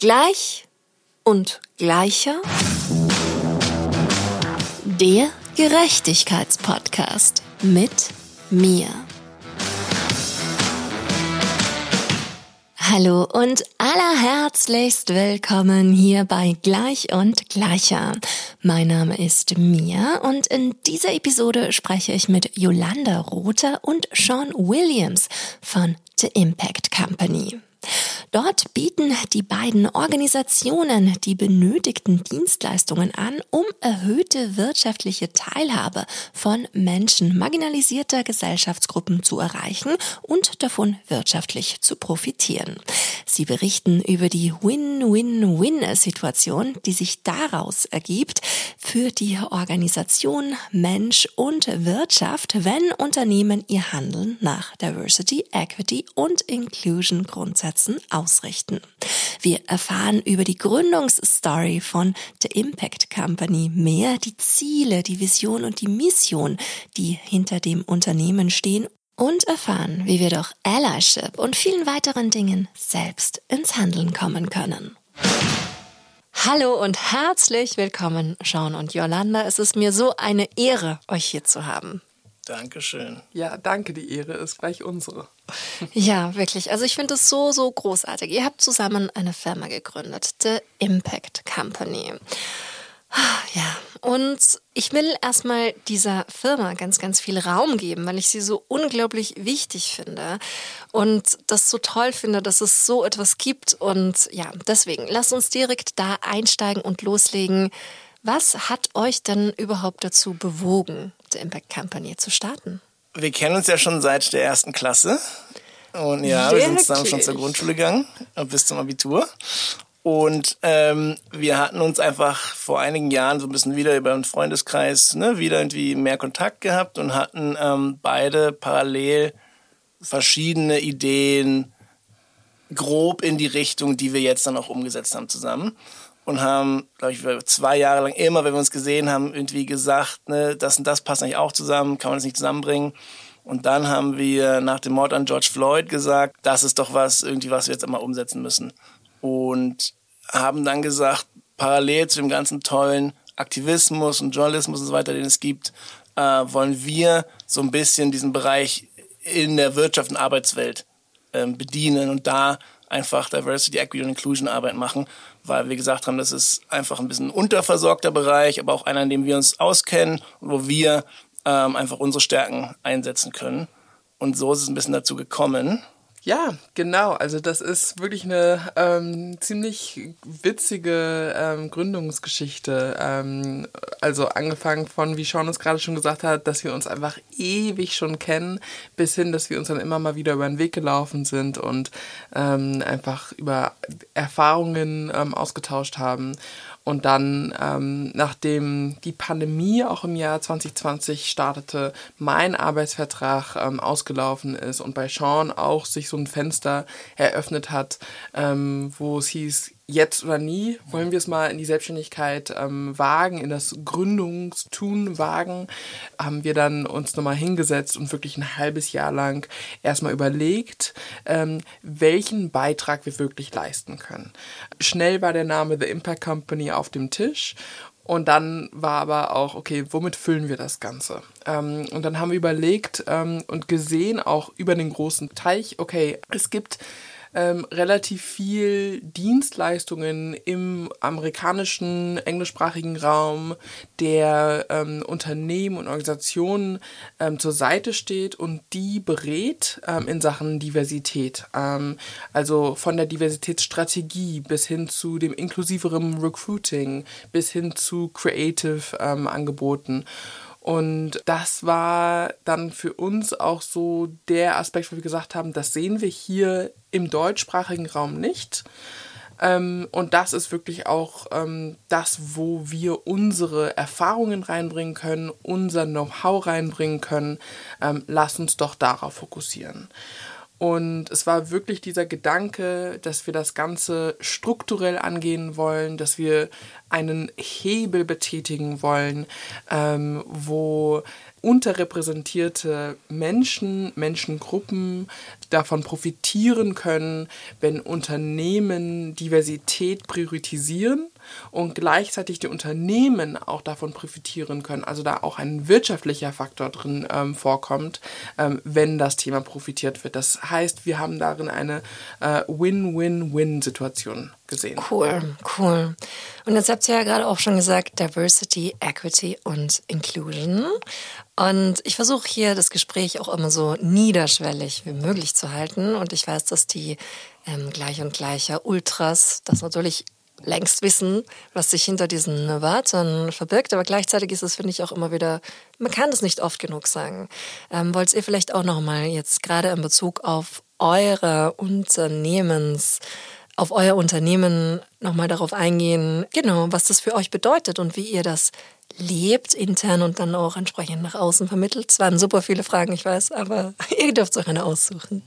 Gleich und gleicher. Der Gerechtigkeitspodcast mit mir. Hallo und allerherzlichst willkommen hier bei Gleich und Gleicher. Mein Name ist Mia und in dieser Episode spreche ich mit Yolanda Rother und Sean Williams von The Impact Company. Dort bieten die beiden Organisationen die benötigten Dienstleistungen an, um erhöhte wirtschaftliche Teilhabe von Menschen marginalisierter Gesellschaftsgruppen zu erreichen und davon wirtschaftlich zu profitieren. Sie berichten über die Win-Win-Win-Situation, die sich daraus ergibt für die Organisation, Mensch und Wirtschaft, wenn Unternehmen ihr Handeln nach Diversity, Equity und Inclusion Grundsätzen ausrichten. Wir erfahren über die Gründungsstory von The Impact Company mehr, die Ziele, die Vision und die Mission, die hinter dem Unternehmen stehen und erfahren, wie wir durch Allyship und vielen weiteren Dingen selbst ins Handeln kommen können. Hallo und herzlich willkommen, Sean und Yolanda. Es ist mir so eine Ehre, euch hier zu haben. Dankeschön. Ja, danke, die Ehre ist gleich unsere. Ja, wirklich. Also ich finde es so, so großartig. Ihr habt zusammen eine Firma gegründet, The Impact Company. Ja, und ich will erstmal dieser Firma ganz, ganz viel Raum geben, weil ich sie so unglaublich wichtig finde und das so toll finde, dass es so etwas gibt. Und ja, deswegen, lasst uns direkt da einsteigen und loslegen. Was hat euch denn überhaupt dazu bewogen, The Impact Company zu starten? Wir kennen uns ja schon seit der ersten Klasse. Und ja, Wirklich? wir sind zusammen schon zur Grundschule gegangen, bis zum Abitur. Und ähm, wir hatten uns einfach vor einigen Jahren so ein bisschen wieder über einen Freundeskreis ne, wieder irgendwie mehr Kontakt gehabt und hatten ähm, beide parallel verschiedene Ideen grob in die Richtung, die wir jetzt dann auch umgesetzt haben zusammen und haben, glaube ich, zwei Jahre lang immer, wenn wir uns gesehen haben, irgendwie gesagt, ne, das und das passt eigentlich auch zusammen, kann man das nicht zusammenbringen. Und dann haben wir nach dem Mord an George Floyd gesagt, das ist doch was, irgendwie, was wir jetzt einmal umsetzen müssen. Und haben dann gesagt, parallel zu dem ganzen tollen Aktivismus und Journalismus und so weiter, den es gibt, äh, wollen wir so ein bisschen diesen Bereich in der Wirtschaft und Arbeitswelt äh, bedienen und da einfach Diversity, Equity und Inclusion Arbeit machen, weil wir gesagt haben, das ist einfach ein bisschen unterversorgter Bereich, aber auch einer, in dem wir uns auskennen und wo wir ähm, einfach unsere Stärken einsetzen können. Und so ist es ein bisschen dazu gekommen. Ja, genau. Also das ist wirklich eine ähm, ziemlich witzige ähm, Gründungsgeschichte. Ähm, also angefangen von, wie Sean es gerade schon gesagt hat, dass wir uns einfach ewig schon kennen, bis hin, dass wir uns dann immer mal wieder über den Weg gelaufen sind und ähm, einfach über Erfahrungen ähm, ausgetauscht haben. Und dann, ähm, nachdem die Pandemie auch im Jahr 2020 startete, mein Arbeitsvertrag ähm, ausgelaufen ist und bei Sean auch sich so ein Fenster eröffnet hat, ähm, wo es hieß, jetzt oder nie wollen wir es mal in die Selbstständigkeit ähm, wagen, in das Gründungstun wagen, haben wir dann uns nochmal hingesetzt und wirklich ein halbes Jahr lang erstmal überlegt, ähm, welchen Beitrag wir wirklich leisten können. Schnell war der Name The Impact Company auf dem Tisch und dann war aber auch, okay, womit füllen wir das Ganze? Ähm, und dann haben wir überlegt ähm, und gesehen, auch über den großen Teich, okay, es gibt ähm, relativ viel Dienstleistungen im amerikanischen, englischsprachigen Raum, der ähm, Unternehmen und Organisationen ähm, zur Seite steht und die berät ähm, in Sachen Diversität. Ähm, also von der Diversitätsstrategie bis hin zu dem inklusiveren Recruiting, bis hin zu Creative ähm, Angeboten. Und das war dann für uns auch so der Aspekt, wo wir gesagt haben, das sehen wir hier im deutschsprachigen Raum nicht. Ähm, und das ist wirklich auch ähm, das, wo wir unsere Erfahrungen reinbringen können, unser Know-how reinbringen können. Ähm, lass uns doch darauf fokussieren. Und es war wirklich dieser Gedanke, dass wir das Ganze strukturell angehen wollen, dass wir einen Hebel betätigen wollen, ähm, wo unterrepräsentierte Menschen, Menschengruppen davon profitieren können, wenn Unternehmen Diversität priorisieren und gleichzeitig die Unternehmen auch davon profitieren können, also da auch ein wirtschaftlicher Faktor drin ähm, vorkommt, ähm, wenn das Thema profitiert wird. Das heißt, wir haben darin eine äh, Win-Win-Win-Situation gesehen. Cool, cool. Und jetzt habt ihr ja gerade auch schon gesagt, Diversity, Equity und Inclusion. Und ich versuche hier das Gespräch auch immer so niederschwellig wie möglich zu halten. Und ich weiß, dass die ähm, Gleich und Gleicher Ultras das natürlich längst wissen, was sich hinter diesen Wörtern verbirgt. Aber gleichzeitig ist es, finde ich, auch immer wieder, man kann das nicht oft genug sagen. Ähm, wollt ihr vielleicht auch nochmal jetzt gerade in Bezug auf eure Unternehmens, auf euer Unternehmen nochmal darauf eingehen, genau, was das für euch bedeutet und wie ihr das lebt, intern und dann auch entsprechend nach außen vermittelt. Es waren super viele Fragen, ich weiß, aber ihr dürft euch eine aussuchen.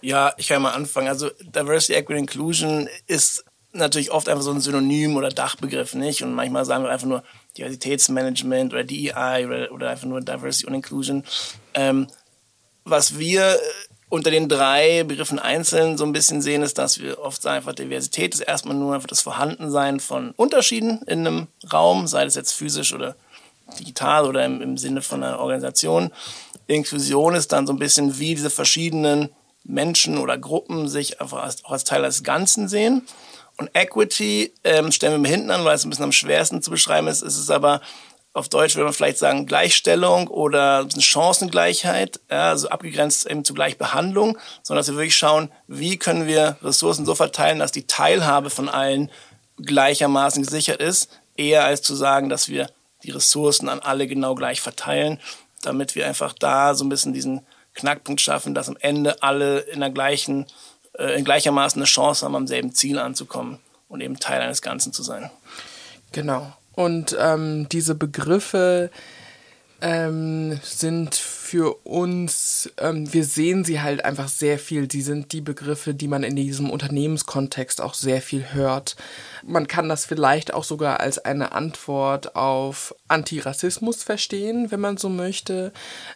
Ja, ich kann mal anfangen. Also Diversity, Equity, Inclusion ist natürlich oft einfach so ein Synonym oder Dachbegriff, nicht? Und manchmal sagen wir einfach nur Diversitätsmanagement oder DEI oder, oder einfach nur Diversity und Inclusion. Ähm, was wir unter den drei Begriffen einzeln so ein bisschen sehen, ist, dass wir oft sagen, einfach Diversität ist erstmal nur einfach das Vorhandensein von Unterschieden in einem Raum, sei das jetzt physisch oder digital oder im, im Sinne von einer Organisation. Inklusion ist dann so ein bisschen wie diese verschiedenen Menschen oder Gruppen sich einfach als, auch als Teil des Ganzen sehen. Und Equity ähm, stellen wir hinten an, weil es ein bisschen am schwersten zu beschreiben ist. Es ist aber auf Deutsch würde man vielleicht sagen Gleichstellung oder Chancengleichheit, ja, also abgegrenzt eben zu Gleichbehandlung, sondern dass wir wirklich schauen, wie können wir Ressourcen so verteilen, dass die Teilhabe von allen gleichermaßen gesichert ist, eher als zu sagen, dass wir die Ressourcen an alle genau gleich verteilen, damit wir einfach da so ein bisschen diesen Knackpunkt schaffen, dass am Ende alle in der gleichen, in gleichermaßen eine Chance haben, am selben Ziel anzukommen und eben Teil eines Ganzen zu sein. Genau. Und ähm, diese Begriffe ähm, sind für uns, ähm, wir sehen sie halt einfach sehr viel. Die sind die Begriffe, die man in diesem Unternehmenskontext auch sehr viel hört. Man kann das vielleicht auch sogar als eine Antwort auf Antirassismus verstehen, wenn man so möchte.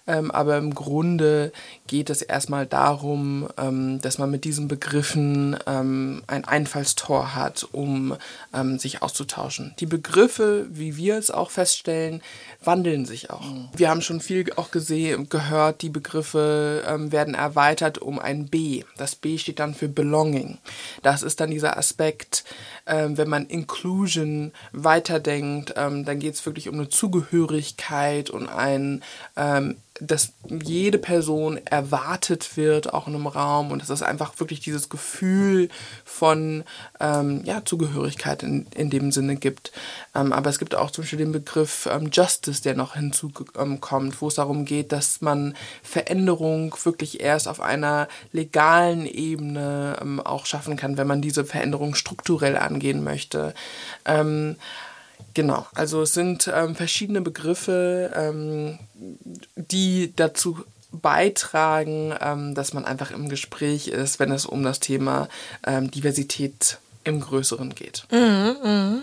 Ähm, aber im Grunde geht es erstmal darum, ähm, dass man mit diesen Begriffen ähm, ein Einfallstor hat, um ähm, sich auszutauschen. Die Begriffe, wie wir es auch feststellen, wandeln sich auch. Wir haben schon viel auch gesehen, gehört, die Begriffe ähm, werden erweitert um ein B. Das B steht dann für Belonging. Das ist dann dieser Aspekt, ähm, wenn man Inclusion weiterdenkt, ähm, dann geht es wirklich um eine Zugehörigkeit und ein ähm, dass jede Person erwartet wird, auch in einem Raum und dass es einfach wirklich dieses Gefühl von ähm, ja, Zugehörigkeit in, in dem Sinne gibt. Ähm, aber es gibt auch zum Beispiel den Begriff ähm, Justice, der noch hinzukommt, wo es darum geht, dass man Veränderung wirklich erst auf einer legalen Ebene ähm, auch schaffen kann, wenn man diese Veränderung strukturell angehen möchte. Genau, also es sind ähm, verschiedene Begriffe, ähm, die dazu beitragen, ähm, dass man einfach im Gespräch ist, wenn es um das Thema ähm, Diversität im Größeren geht. Mhm, mh.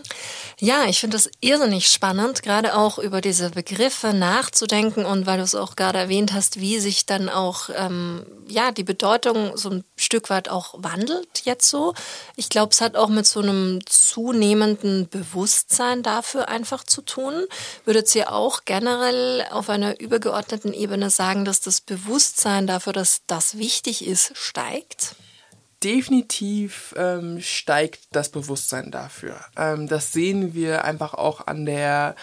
Ja, ich finde es irrsinnig spannend, gerade auch über diese Begriffe nachzudenken und weil du es auch gerade erwähnt hast, wie sich dann auch ähm, ja die Bedeutung so ein Stück weit auch wandelt jetzt so. Ich glaube, es hat auch mit so einem zunehmenden Bewusstsein dafür einfach zu tun. Würdet ihr auch generell auf einer übergeordneten Ebene sagen, dass das Bewusstsein dafür, dass das wichtig ist, steigt? Definitiv ähm, steigt das Bewusstsein dafür. Ähm, das sehen wir einfach auch an der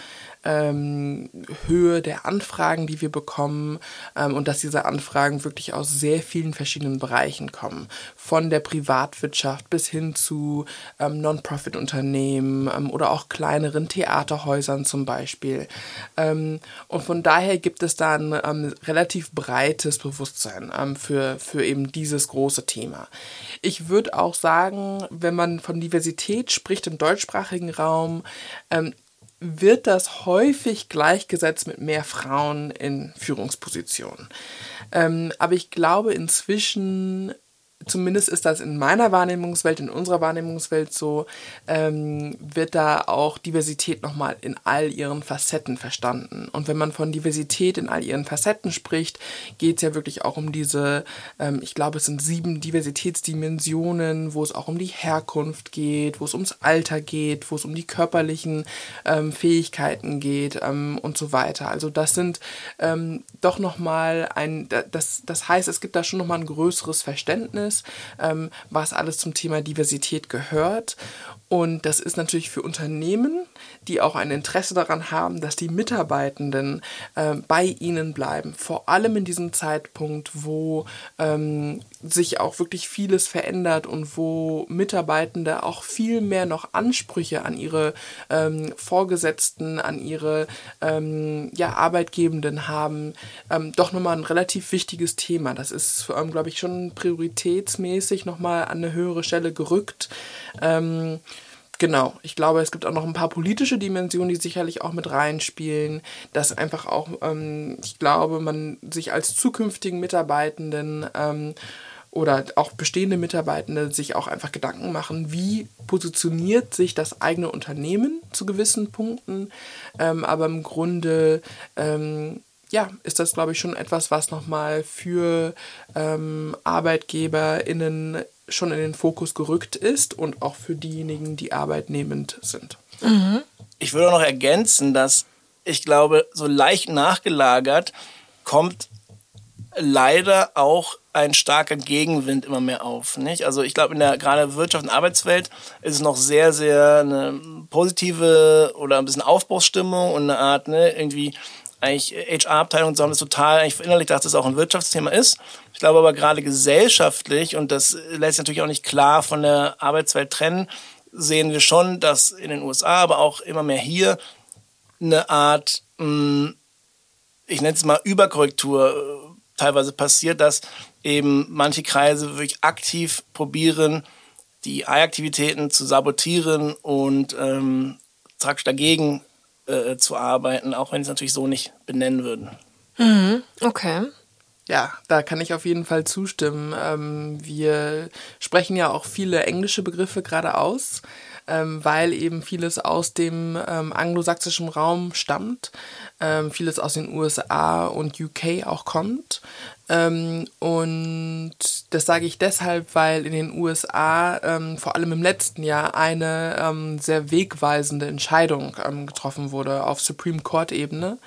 ähm, Höhe der Anfragen, die wir bekommen ähm, und dass diese Anfragen wirklich aus sehr vielen verschiedenen Bereichen kommen. Von der Privatwirtschaft bis hin zu ähm, Non-Profit-Unternehmen ähm, oder auch kleineren Theaterhäusern zum Beispiel. Ähm, und von daher gibt es da ein ähm, relativ breites Bewusstsein für, für eben dieses große Thema. Ich würde auch sagen, wenn man von Diversität spricht im deutschsprachigen Raum, wird das häufig gleichgesetzt mit mehr Frauen in Führungspositionen. Ähm, aber ich glaube inzwischen zumindest ist das in meiner Wahrnehmungswelt, in unserer Wahrnehmungswelt so, ähm, wird da auch Diversität nochmal in all ihren Facetten verstanden. Und wenn man von Diversität in all ihren Facetten spricht, geht es ja wirklich auch um diese, ähm, ich glaube, es sind sieben Diversitätsdimensionen, wo es auch um die Herkunft geht, wo es ums Alter geht, wo es um die körperlichen ähm, Fähigkeiten geht ähm, und so weiter. Also das sind ähm, doch nochmal ein, das, das heißt, es gibt da schon nochmal ein größeres Verständnis ist, ähm, was alles zum Thema Diversität gehört. Und das ist natürlich für Unternehmen, die auch ein Interesse daran haben, dass die Mitarbeitenden äh, bei ihnen bleiben. Vor allem in diesem Zeitpunkt, wo ähm, sich auch wirklich vieles verändert und wo Mitarbeitende auch viel mehr noch Ansprüche an ihre ähm, Vorgesetzten, an ihre ähm, ja, Arbeitgebenden haben, ähm, doch nochmal ein relativ wichtiges Thema. Das ist, ähm, glaube ich, schon prioritätsmäßig nochmal an eine höhere Stelle gerückt. Ähm, Genau, ich glaube, es gibt auch noch ein paar politische Dimensionen, die sicherlich auch mit reinspielen, dass einfach auch, ähm, ich glaube, man sich als zukünftigen Mitarbeitenden ähm, oder auch bestehende Mitarbeitende sich auch einfach Gedanken machen, wie positioniert sich das eigene Unternehmen zu gewissen Punkten, ähm, aber im Grunde ähm, ja, ist das, glaube ich, schon etwas, was nochmal für ähm, ArbeitgeberInnen schon in den Fokus gerückt ist und auch für diejenigen, die arbeitnehmend sind. Mhm. Ich würde auch noch ergänzen, dass ich glaube, so leicht nachgelagert kommt leider auch ein starker Gegenwind immer mehr auf. Nicht? Also ich glaube, in der gerade Wirtschaft und Arbeitswelt ist es noch sehr, sehr eine positive oder ein bisschen Aufbruchsstimmung und eine Art, ne, irgendwie eigentlich HR-Abteilung und so haben das total eigentlich verinnerlicht, dass das auch ein Wirtschaftsthema ist. Ich glaube aber gerade gesellschaftlich, und das lässt sich natürlich auch nicht klar von der Arbeitswelt trennen, sehen wir schon, dass in den USA, aber auch immer mehr hier eine Art, hm, ich nenne es mal Überkorrektur äh, teilweise passiert, dass eben manche Kreise wirklich aktiv probieren, die Ei-Aktivitäten zu sabotieren und ähm, praktisch dagegen äh, zu arbeiten, auch wenn sie es natürlich so nicht benennen würden. Mhm, okay. Ja, da kann ich auf jeden Fall zustimmen. Ähm, wir sprechen ja auch viele englische Begriffe gerade aus, ähm, weil eben vieles aus dem ähm, anglosächsischen Raum stammt, ähm, vieles aus den USA und UK auch kommt. Ähm, und das sage ich deshalb, weil in den USA ähm, vor allem im letzten Jahr eine ähm, sehr wegweisende Entscheidung ähm, getroffen wurde auf Supreme Court-Ebene.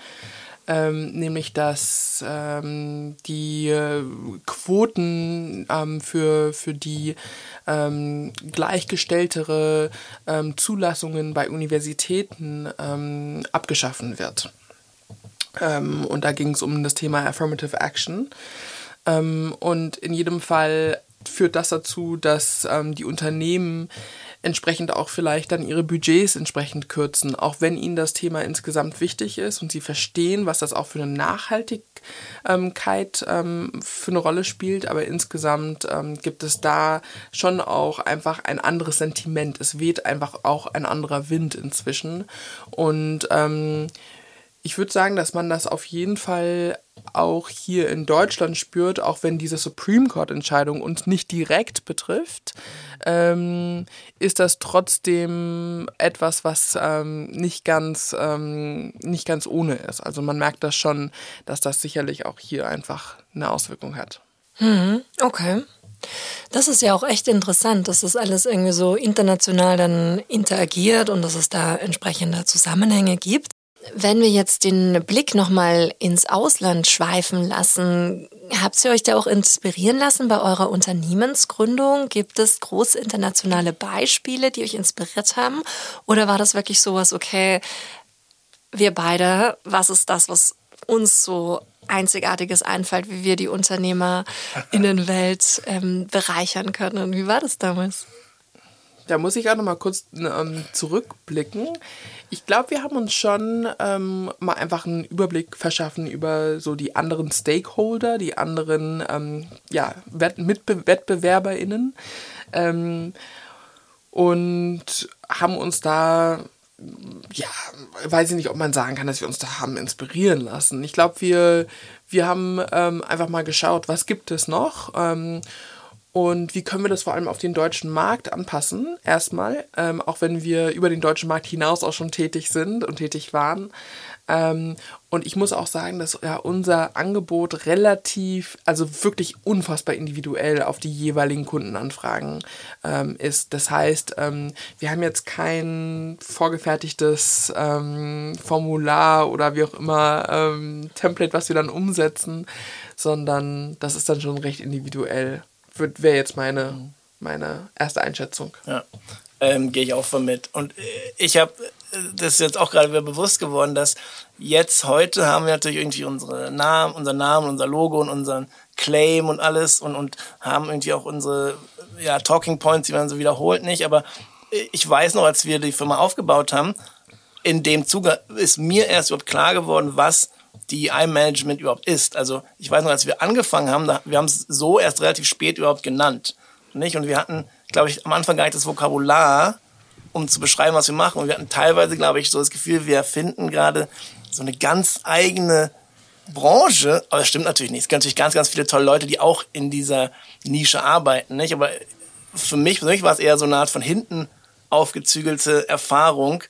Ähm, nämlich dass ähm, die äh, Quoten für, für die gleichgestelltere Zulassungen bei Universitäten abgeschaffen wird. Ähm, und da ging es um das Thema Affirmative Action. Ähm, und in jedem Fall führt das dazu, dass ähm, die Unternehmen entsprechend auch vielleicht dann ihre Budgets entsprechend kürzen, auch wenn ihnen das Thema insgesamt wichtig ist und sie verstehen, was das auch für eine Nachhaltigkeit ähm, für eine Rolle spielt. Aber insgesamt ähm, gibt es da schon auch einfach ein anderes Sentiment. Es weht einfach auch ein anderer Wind inzwischen. Und ähm, ich würde sagen, dass man das auf jeden Fall auch hier in Deutschland spürt, auch wenn diese Supreme Court-Entscheidung uns nicht direkt betrifft, ähm, ist das trotzdem etwas, was ähm, nicht, ganz, ähm, nicht ganz ohne ist. Also man merkt das schon, dass das sicherlich auch hier einfach eine Auswirkung hat. Hm, okay. Das ist ja auch echt interessant, dass das alles irgendwie so international dann interagiert und dass es da entsprechende Zusammenhänge gibt. Wenn wir jetzt den Blick nochmal ins Ausland schweifen lassen, habt ihr euch da auch inspirieren lassen bei eurer Unternehmensgründung? Gibt es große internationale Beispiele, die euch inspiriert haben? Oder war das wirklich sowas, okay, wir beide, was ist das, was uns so Einzigartiges einfällt, wie wir die UnternehmerInnenwelt ähm, bereichern können? Wie war das damals? Da muss ich auch noch mal kurz ähm, zurückblicken. Ich glaube, wir haben uns schon ähm, mal einfach einen Überblick verschaffen über so die anderen Stakeholder, die anderen ähm, ja, Mitbe WettbewerberInnen ähm, und haben uns da ja, weiß ich nicht, ob man sagen kann, dass wir uns da haben inspirieren lassen. Ich glaube, wir, wir haben ähm, einfach mal geschaut, was gibt es noch ähm, und wie können wir das vor allem auf den deutschen Markt anpassen, erstmal, ähm, auch wenn wir über den deutschen Markt hinaus auch schon tätig sind und tätig waren. Ähm, und ich muss auch sagen, dass ja unser Angebot relativ, also wirklich unfassbar individuell auf die jeweiligen Kundenanfragen ähm, ist. Das heißt, ähm, wir haben jetzt kein vorgefertigtes ähm, Formular oder wie auch immer ähm, Template, was wir dann umsetzen, sondern das ist dann schon recht individuell. Wäre jetzt meine, meine erste Einschätzung. Ja, ähm, gehe ich auch von mit. Und äh, ich habe das ist jetzt auch gerade wieder bewusst geworden, dass jetzt heute haben wir natürlich irgendwie unsere Namen, unser Namen, unser Logo und unseren Claim und alles und, und haben irgendwie auch unsere ja, Talking Points, die man so wiederholt nicht. Aber ich weiß noch, als wir die Firma aufgebaut haben, in dem Zuge ist mir erst überhaupt klar geworden, was die I-Management überhaupt ist. Also ich weiß noch, als wir angefangen haben, da, wir haben es so erst relativ spät überhaupt genannt. Nicht? Und wir hatten, glaube ich, am Anfang gar nicht das Vokabular, um zu beschreiben, was wir machen. Und wir hatten teilweise, glaube ich, so das Gefühl, wir finden gerade so eine ganz eigene Branche. Aber das stimmt natürlich nicht. Es gibt natürlich ganz, ganz viele tolle Leute, die auch in dieser Nische arbeiten. Nicht? Aber für mich persönlich war es eher so eine Art von hinten aufgezügelte Erfahrung,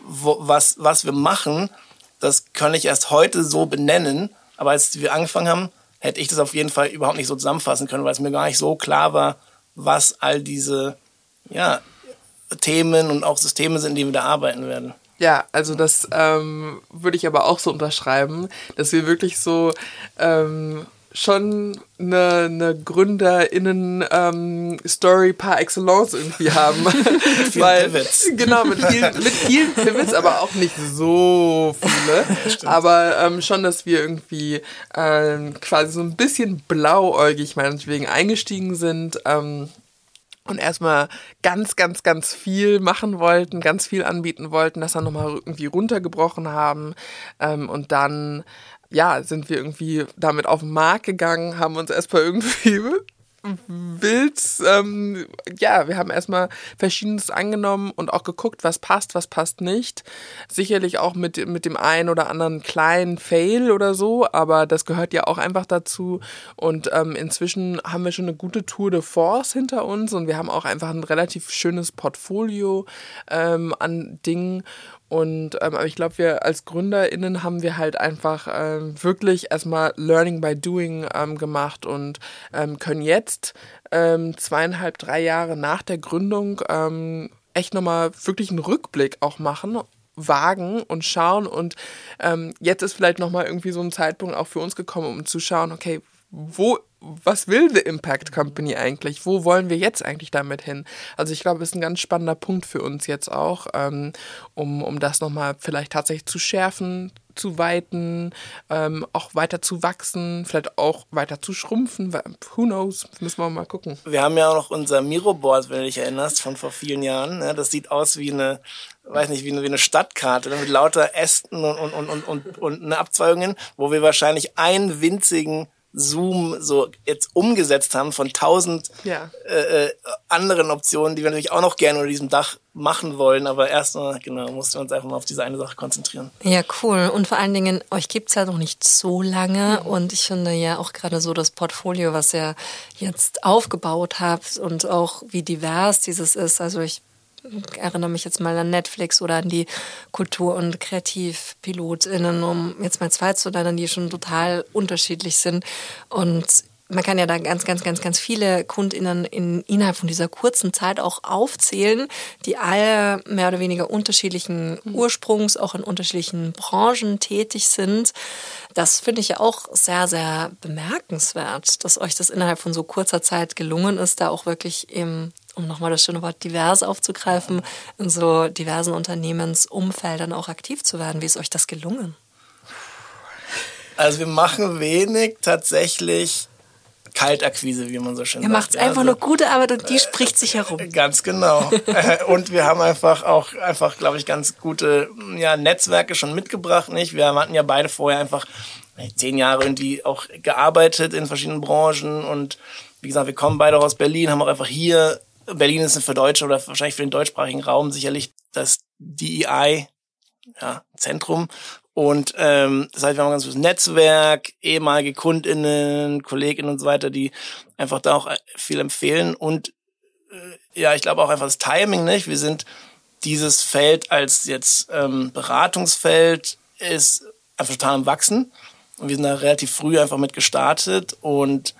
wo, was, was wir machen. Das kann ich erst heute so benennen. Aber als wir angefangen haben, hätte ich das auf jeden Fall überhaupt nicht so zusammenfassen können, weil es mir gar nicht so klar war, was all diese ja, Themen und auch Systeme sind, die wir da arbeiten werden. Ja, also das ähm, würde ich aber auch so unterschreiben, dass wir wirklich so ähm, schon eine, eine GründerInnen-Story ähm, par excellence irgendwie haben. mit Weil, Pivots. Genau, mit vielen, mit vielen Pivots, aber auch nicht so viele. Aber ähm, schon, dass wir irgendwie ähm, quasi so ein bisschen blauäugig meinetwegen eingestiegen sind. Ähm, und erstmal ganz, ganz, ganz viel machen wollten, ganz viel anbieten wollten, das dann nochmal irgendwie runtergebrochen haben ähm, und dann ja, sind wir irgendwie damit auf den Markt gegangen, haben uns erstmal irgendwie wild, ähm, ja, wir haben erstmal Verschiedenes angenommen und auch geguckt, was passt, was passt nicht. Sicherlich auch mit, mit dem einen oder anderen kleinen Fail oder so, aber das gehört ja auch einfach dazu. Und ähm, inzwischen haben wir schon eine gute Tour de Force hinter uns und wir haben auch einfach ein relativ schönes Portfolio ähm, an Dingen. Und ähm, aber ich glaube, wir als GründerInnen haben wir halt einfach ähm, wirklich erstmal Learning by Doing ähm, gemacht und ähm, können jetzt ähm, zweieinhalb, drei Jahre nach der Gründung ähm, echt nochmal wirklich einen Rückblick auch machen wagen und schauen. Und ähm, jetzt ist vielleicht nochmal irgendwie so ein Zeitpunkt auch für uns gekommen, um zu schauen, okay, wo was will The Impact Company eigentlich? Wo wollen wir jetzt eigentlich damit hin? Also ich glaube, es ist ein ganz spannender Punkt für uns jetzt auch, ähm, um, um das nochmal vielleicht tatsächlich zu schärfen, zu weiten, ähm, auch weiter zu wachsen, vielleicht auch weiter zu schrumpfen. Who knows? Müssen wir mal gucken. Wir haben ja auch noch unser Miro-Board, wenn du dich erinnerst, von vor vielen Jahren. Ne? Das sieht aus wie eine, weiß nicht, wie eine, wie eine Stadtkarte ne? mit lauter Ästen und, und, und, und, und, und eine Abzweigungen, wo wir wahrscheinlich einen winzigen Zoom so jetzt umgesetzt haben von tausend ja. äh, äh, anderen Optionen, die wir natürlich auch noch gerne unter diesem Dach machen wollen, aber erstmal, genau, mussten wir uns einfach mal auf diese eine Sache konzentrieren. Ja, cool. Und vor allen Dingen, euch gibt's ja noch nicht so lange und ich finde ja auch gerade so das Portfolio, was ihr jetzt aufgebaut habt und auch wie divers dieses ist. Also ich erinnere mich jetzt mal an Netflix oder an die Kultur- und KreativpilotInnen, um jetzt mal zwei zu nennen, die schon total unterschiedlich sind. Und man kann ja da ganz, ganz, ganz, ganz viele KundInnen in, innerhalb von dieser kurzen Zeit auch aufzählen, die alle mehr oder weniger unterschiedlichen Ursprungs, auch in unterschiedlichen Branchen tätig sind. Das finde ich ja auch sehr, sehr bemerkenswert, dass euch das innerhalb von so kurzer Zeit gelungen ist, da auch wirklich im um nochmal das schöne Wort divers aufzugreifen, in so diversen Unternehmensumfeldern auch aktiv zu werden. Wie ist euch das gelungen? Also wir machen wenig tatsächlich Kaltakquise, wie man so schön sagt. Ihr macht einfach also, nur gute Arbeit und die äh, spricht sich herum. Ganz genau. Äh, und wir haben einfach auch, einfach, glaube ich, ganz gute ja, Netzwerke schon mitgebracht. Nicht? Wir hatten ja beide vorher einfach zehn Jahre irgendwie auch gearbeitet in verschiedenen Branchen und wie gesagt, wir kommen beide aus Berlin, haben auch einfach hier Berlin ist für Deutsche oder wahrscheinlich für den deutschsprachigen Raum sicherlich das DEI ja, Zentrum. Und ähm, das heißt, wir haben ein ganz gutes Netzwerk, ehemalige KundInnen, KollegInnen und so weiter, die einfach da auch viel empfehlen. Und äh, ja, ich glaube auch einfach das Timing, nicht? Wir sind dieses Feld als jetzt ähm, Beratungsfeld ist einfach total am Wachsen. Und wir sind da relativ früh einfach mit gestartet. Und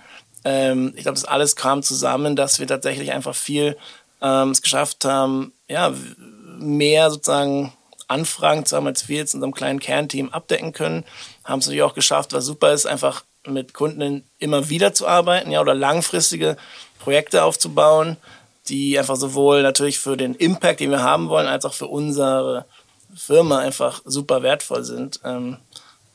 ähm, ich glaube, das alles kam zusammen, dass wir tatsächlich einfach viel ähm, es geschafft haben, ja, mehr sozusagen Anfragen zu haben, als wir jetzt in unserem kleinen Kernteam abdecken können. Haben es natürlich auch geschafft, was super ist, einfach mit Kunden immer wieder zu arbeiten, ja, oder langfristige Projekte aufzubauen, die einfach sowohl natürlich für den Impact, den wir haben wollen, als auch für unsere Firma einfach super wertvoll sind. Ähm,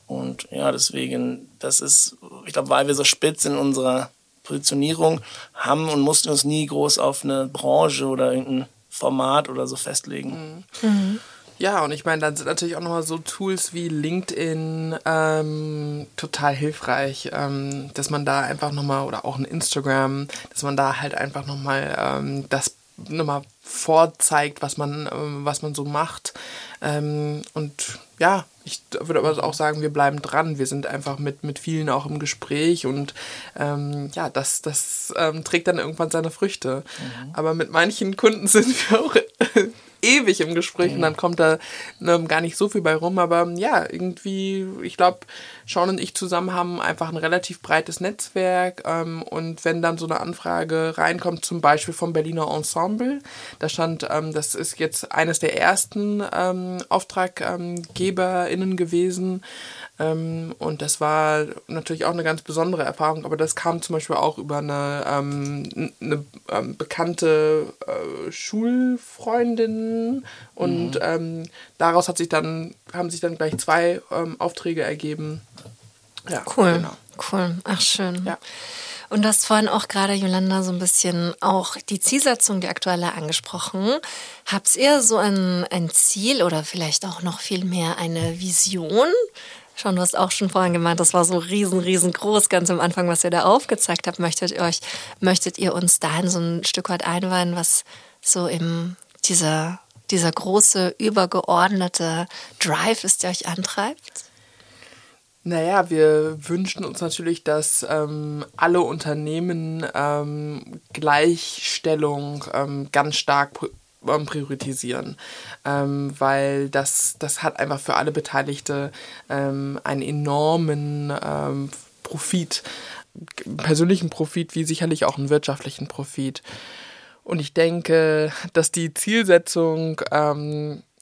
und ja, deswegen, das ist, ich glaube, weil wir so spitz in unserer Positionierung haben und mussten uns nie groß auf eine Branche oder irgendein Format oder so festlegen. Mhm. Mhm. Ja, und ich meine, dann sind natürlich auch nochmal so Tools wie LinkedIn ähm, total hilfreich, ähm, dass man da einfach nochmal, oder auch ein Instagram, dass man da halt einfach nochmal ähm, das nochmal vorzeigt, was man, ähm, was man so macht. Ähm, und ja, ich würde aber auch sagen, wir bleiben dran. Wir sind einfach mit, mit vielen auch im Gespräch und ähm, ja, das, das ähm, trägt dann irgendwann seine Früchte. Mhm. Aber mit manchen Kunden sind wir auch ewig im Gespräch mhm. und dann kommt da ne, gar nicht so viel bei rum. Aber ja, irgendwie, ich glaube, Sean und ich zusammen haben einfach ein relativ breites Netzwerk. Ähm, und wenn dann so eine Anfrage reinkommt, zum Beispiel vom Berliner Ensemble, da stand, ähm, das ist jetzt eines der ersten ähm, AuftraggeberInnen gewesen. Ähm, und das war natürlich auch eine ganz besondere Erfahrung, aber das kam zum Beispiel auch über eine, ähm, eine ähm, bekannte äh, Schulfreundin und mhm. Daraus hat sich dann, haben sich dann gleich zwei Aufträge ergeben. Ja, cool. Genau. Cool. Ach, schön. Ja. Und du hast vorhin auch gerade, Jolanda, so ein bisschen auch die Zielsetzung, die aktuelle angesprochen. Habt ihr so ein, ein Ziel oder vielleicht auch noch viel mehr eine Vision Schon, du hast auch schon vorhin gemeint, das war so riesen, riesengroß, ganz am Anfang, was ihr da aufgezeigt habt. Möchtet ihr euch, möchtet ihr uns dahin so ein Stück weit einweihen, was so im, dieser, dieser große, übergeordnete Drive ist, der euch antreibt? Naja, wir wünschen uns natürlich, dass ähm, alle Unternehmen ähm, Gleichstellung ähm, ganz stark ähm, priorisieren, ähm, weil das, das hat einfach für alle Beteiligte ähm, einen enormen Profit, persönlichen Profit wie sicherlich auch einen wirtschaftlichen Profit. Und ich denke, dass die Zielsetzung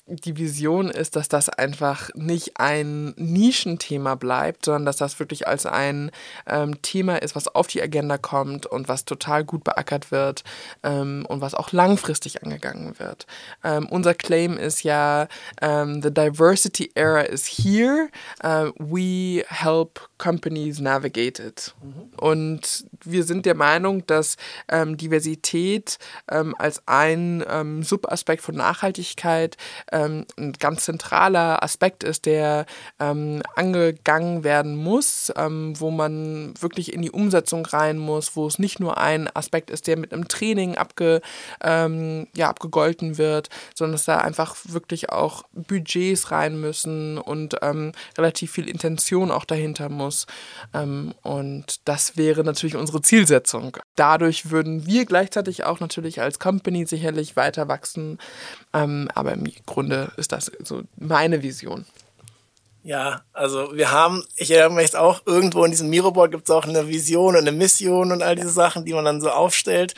die Vision ist, dass das einfach nicht ein Nischenthema bleibt, sondern dass das wirklich als ein ähm, Thema ist, was auf die Agenda kommt und was total gut beackert wird ähm, und was auch langfristig angegangen wird. Ähm, unser Claim ist ja, ähm, the diversity era is here, uh, we help companies navigate it. Mhm. Und wir sind der Meinung, dass ähm, Diversität ähm, als ein Subaspekt von Nachhaltigkeit ähm, ein ganz zentraler Aspekt ist, der ähm, angegangen werden muss, ähm, wo man wirklich in die Umsetzung rein muss, wo es nicht nur ein Aspekt ist, der mit einem Training abge, ähm, ja, abgegolten wird, sondern dass da einfach wirklich auch Budgets rein müssen und ähm, relativ viel Intention auch dahinter muss. Ähm, und das wäre natürlich unsere Zielsetzung. Dadurch würden wir gleichzeitig auch natürlich als Company sicherlich weiter wachsen. aber im Grunde ist das so meine Vision. Ja, also wir haben, ich erinnere mich auch, irgendwo in diesem Miroboard gibt es auch eine Vision und eine Mission und all diese Sachen, die man dann so aufstellt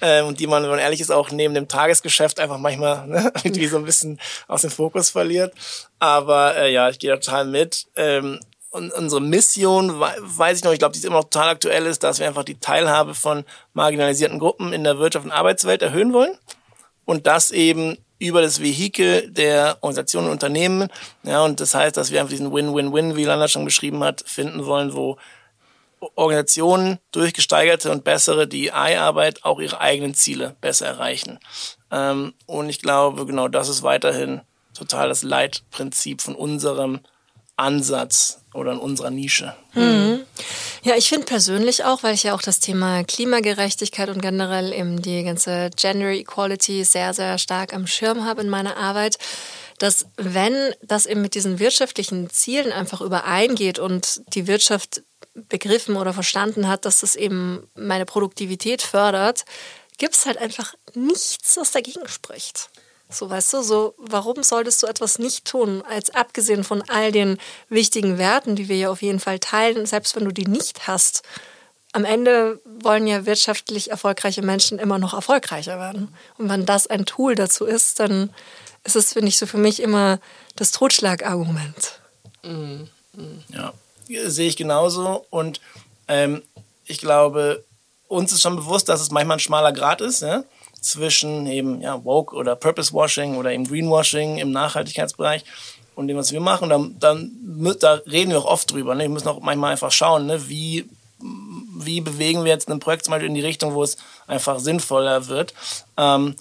äh, und die man, wenn man ehrlich ist, auch neben dem Tagesgeschäft einfach manchmal ne, irgendwie so ein bisschen aus dem Fokus verliert. Aber äh, ja, ich gehe da total mit. Ähm, und unsere Mission, weiß ich noch, ich glaube, die ist immer noch total aktuell ist, dass wir einfach die Teilhabe von marginalisierten Gruppen in der Wirtschaft und Arbeitswelt erhöhen wollen. Und das eben über das Vehikel der Organisationen und Unternehmen. Ja, und das heißt, dass wir einfach diesen Win-Win-Win, wie Landa schon beschrieben hat, finden wollen, wo Organisationen durch gesteigerte und bessere DI-Arbeit auch ihre eigenen Ziele besser erreichen. Ähm, und ich glaube, genau das ist weiterhin total das Leitprinzip von unserem Ansatz oder in unserer Nische. Mhm. Ja, ich finde persönlich auch, weil ich ja auch das Thema Klimagerechtigkeit und generell eben die ganze Gender Equality sehr, sehr stark am Schirm habe in meiner Arbeit, dass wenn das eben mit diesen wirtschaftlichen Zielen einfach übereingeht und die Wirtschaft begriffen oder verstanden hat, dass das eben meine Produktivität fördert, gibt es halt einfach nichts, was dagegen spricht. So, weißt du, so, warum solltest du etwas nicht tun, als abgesehen von all den wichtigen Werten, die wir ja auf jeden Fall teilen, selbst wenn du die nicht hast? Am Ende wollen ja wirtschaftlich erfolgreiche Menschen immer noch erfolgreicher werden. Und wenn das ein Tool dazu ist, dann ist es, finde ich, so für mich immer das Totschlagargument. Mhm. Ja, sehe ich genauso. Und ähm, ich glaube, uns ist schon bewusst, dass es manchmal ein schmaler Grad ist, ja? Zwischen eben ja, Woke oder Purpose Washing oder eben Greenwashing im Nachhaltigkeitsbereich und dem, was wir machen. Dann, dann da reden wir auch oft drüber. Ne? Wir müssen auch manchmal einfach schauen, ne? wie, wie bewegen wir jetzt ein Projekt zum Beispiel in die Richtung, wo es einfach sinnvoller wird. Ähm,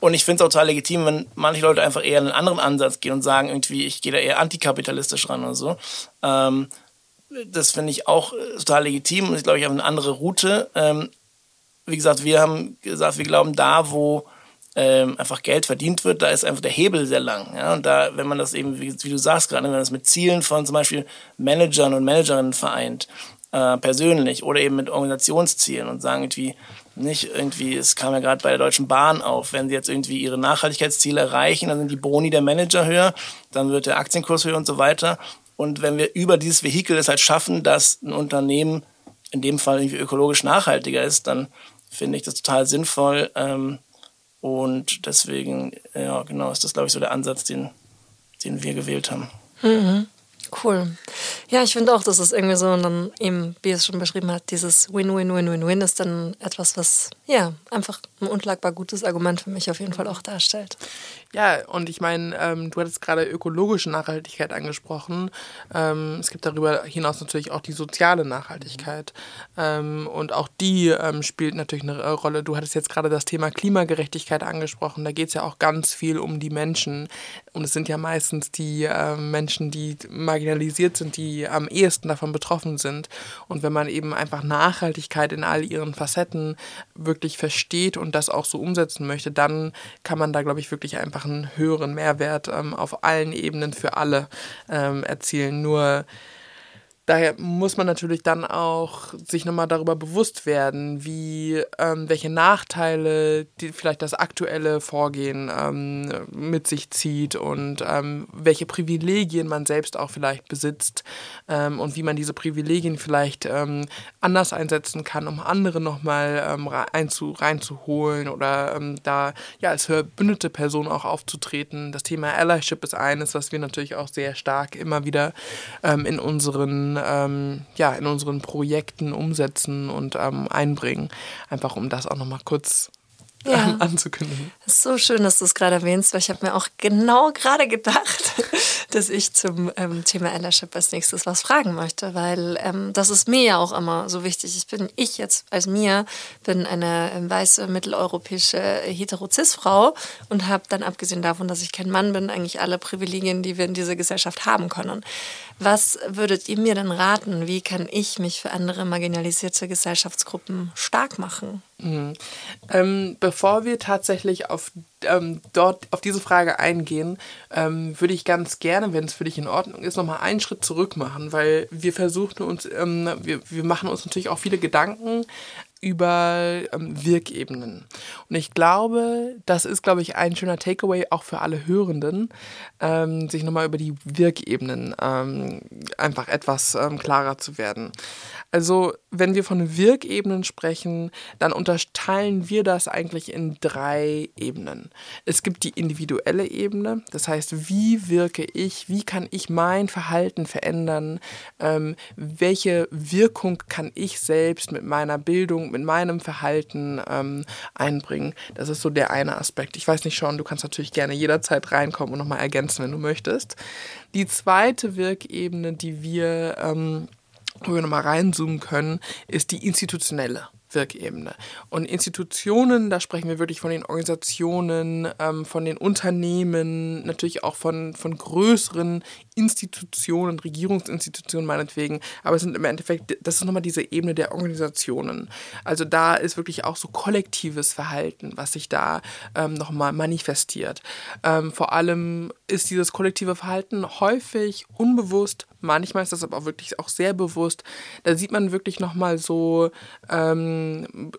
und ich finde es auch total legitim, wenn manche Leute einfach eher einen anderen Ansatz gehen und sagen, irgendwie, ich gehe da eher antikapitalistisch ran oder so. Ähm, das finde ich auch äh, total legitim und ich glaube, ich eine andere Route. Ähm, wie gesagt, wir haben gesagt, wir glauben, da, wo ähm, einfach Geld verdient wird, da ist einfach der Hebel sehr lang. Ja? Und da, wenn man das eben, wie, wie du sagst gerade, wenn man das mit Zielen von zum Beispiel Managern und Managerinnen vereint, äh, persönlich oder eben mit Organisationszielen und sagen irgendwie, nicht irgendwie, es kam ja gerade bei der Deutschen Bahn auf, wenn sie jetzt irgendwie ihre Nachhaltigkeitsziele erreichen, dann sind die Boni der Manager höher, dann wird der Aktienkurs höher und so weiter. Und wenn wir über dieses Vehikel es halt schaffen, dass ein Unternehmen in dem Fall irgendwie ökologisch nachhaltiger ist, dann finde ich das total sinnvoll. Ähm, und deswegen, ja, genau, ist das, glaube ich, so der Ansatz, den, den wir gewählt haben. Mhm. Cool. Ja, ich finde auch, dass es irgendwie so dann eben, wie es schon beschrieben hat, dieses Win-Win-Win-Win-Win ist dann etwas, was ja einfach ein unschlagbar gutes Argument für mich auf jeden Fall auch darstellt. Ja, und ich meine, ähm, du hattest gerade ökologische Nachhaltigkeit angesprochen. Ähm, es gibt darüber hinaus natürlich auch die soziale Nachhaltigkeit. Ähm, und auch die ähm, spielt natürlich eine Rolle. Du hattest jetzt gerade das Thema Klimagerechtigkeit angesprochen. Da geht es ja auch ganz viel um die Menschen. Und es sind ja meistens die ähm, Menschen, die marginalisiert sind, die am ehesten davon betroffen sind. Und wenn man eben einfach Nachhaltigkeit in all ihren Facetten wirklich versteht und das auch so umsetzen möchte, dann kann man da, glaube ich, wirklich einfach einen höheren Mehrwert ähm, auf allen Ebenen für alle ähm, erzielen. Nur daher muss man natürlich dann auch sich nochmal darüber bewusst werden, wie ähm, welche Nachteile die, vielleicht das aktuelle Vorgehen ähm, mit sich zieht und ähm, welche Privilegien man selbst auch vielleicht besitzt ähm, und wie man diese Privilegien vielleicht ähm, anders einsetzen kann, um andere nochmal ähm, reinzu, reinzuholen oder ähm, da ja als verbündete Person auch aufzutreten. Das Thema Allyship ist eines, was wir natürlich auch sehr stark immer wieder in unseren ähm, ja, in unseren Projekten umsetzen und ähm, einbringen. Einfach um das auch nochmal kurz ja. anzukündigen. Ist so schön, dass du es gerade erwähnst, weil ich habe mir auch genau gerade gedacht, dass ich zum ähm, Thema Allyship als nächstes was fragen möchte, weil ähm, das ist mir ja auch immer so wichtig. Ich bin, ich jetzt als mir, bin eine ähm, weiße mitteleuropäische Heterozis-Frau und habe dann abgesehen davon, dass ich kein Mann bin, eigentlich alle Privilegien, die wir in dieser Gesellschaft haben können. Was würdet ihr mir denn raten? Wie kann ich mich für andere marginalisierte Gesellschaftsgruppen stark machen? Mhm. Ähm, bevor wir tatsächlich auf, ähm, dort, auf diese Frage eingehen, ähm, würde ich ganz gerne, wenn es für dich in Ordnung ist, nochmal einen Schritt zurück machen, weil wir versuchen uns, ähm, wir, wir machen uns natürlich auch viele Gedanken über ähm, Wirkebenen. Und ich glaube, das ist, glaube ich, ein schöner Takeaway auch für alle Hörenden, ähm, sich nochmal über die Wirkebenen ähm, einfach etwas ähm, klarer zu werden. Also, wenn wir von Wirkebenen sprechen, dann unterteilen wir das eigentlich in drei Ebenen. Es gibt die individuelle Ebene, das heißt, wie wirke ich, wie kann ich mein Verhalten verändern, ähm, welche Wirkung kann ich selbst mit meiner Bildung, mit meinem Verhalten ähm, einbringen. Das ist so der eine Aspekt. Ich weiß nicht schon, du kannst natürlich gerne jederzeit reinkommen und nochmal ergänzen, wenn du möchtest. Die zweite Wirkebene, die wir ähm, wo wir nochmal reinzoomen können, ist die institutionelle. Wirkebene. Und Institutionen, da sprechen wir wirklich von den Organisationen, ähm, von den Unternehmen, natürlich auch von, von größeren Institutionen, Regierungsinstitutionen meinetwegen. Aber es sind im Endeffekt, das ist nochmal diese Ebene der Organisationen. Also da ist wirklich auch so kollektives Verhalten, was sich da ähm, nochmal manifestiert. Ähm, vor allem ist dieses kollektive Verhalten häufig unbewusst Manchmal ist das aber auch wirklich auch sehr bewusst. Da sieht man wirklich nochmal so ähm,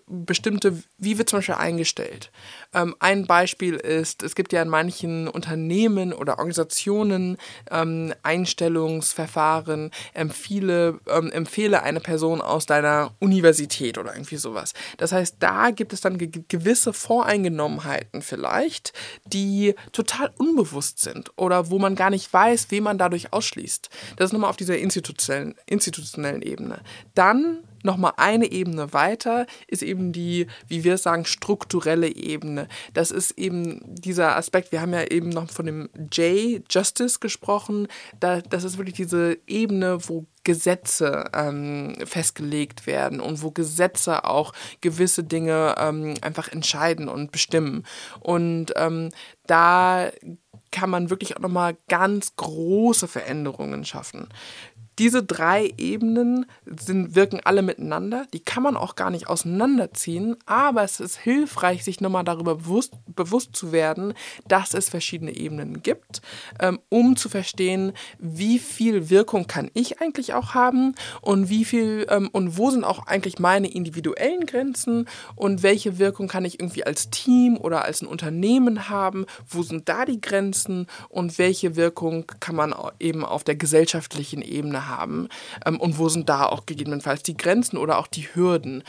bestimmte, wie wird zum Beispiel eingestellt. Ähm, ein Beispiel ist, es gibt ja in manchen Unternehmen oder Organisationen ähm, Einstellungsverfahren, empfehle, ähm, empfehle eine Person aus deiner Universität oder irgendwie sowas. Das heißt, da gibt es dann ge gewisse Voreingenommenheiten vielleicht, die total unbewusst sind oder wo man gar nicht weiß, wen man dadurch ausschließt. Das ist nochmal auf dieser institutionellen, institutionellen Ebene. Dann nochmal eine Ebene weiter ist eben die, wie wir sagen, strukturelle Ebene. Das ist eben dieser Aspekt, wir haben ja eben noch von dem J, Justice, gesprochen. Da, das ist wirklich diese Ebene, wo Gesetze ähm, festgelegt werden und wo Gesetze auch gewisse Dinge ähm, einfach entscheiden und bestimmen. Und ähm, da kann man wirklich auch nochmal ganz große Veränderungen schaffen diese drei Ebenen sind, wirken alle miteinander. Die kann man auch gar nicht auseinanderziehen, aber es ist hilfreich, sich nochmal darüber bewusst, bewusst zu werden, dass es verschiedene Ebenen gibt, ähm, um zu verstehen, wie viel Wirkung kann ich eigentlich auch haben und wie viel ähm, und wo sind auch eigentlich meine individuellen Grenzen und welche Wirkung kann ich irgendwie als Team oder als ein Unternehmen haben, wo sind da die Grenzen und welche Wirkung kann man eben auf der gesellschaftlichen Ebene haben ähm, und wo sind da auch gegebenenfalls die Grenzen oder auch die Hürden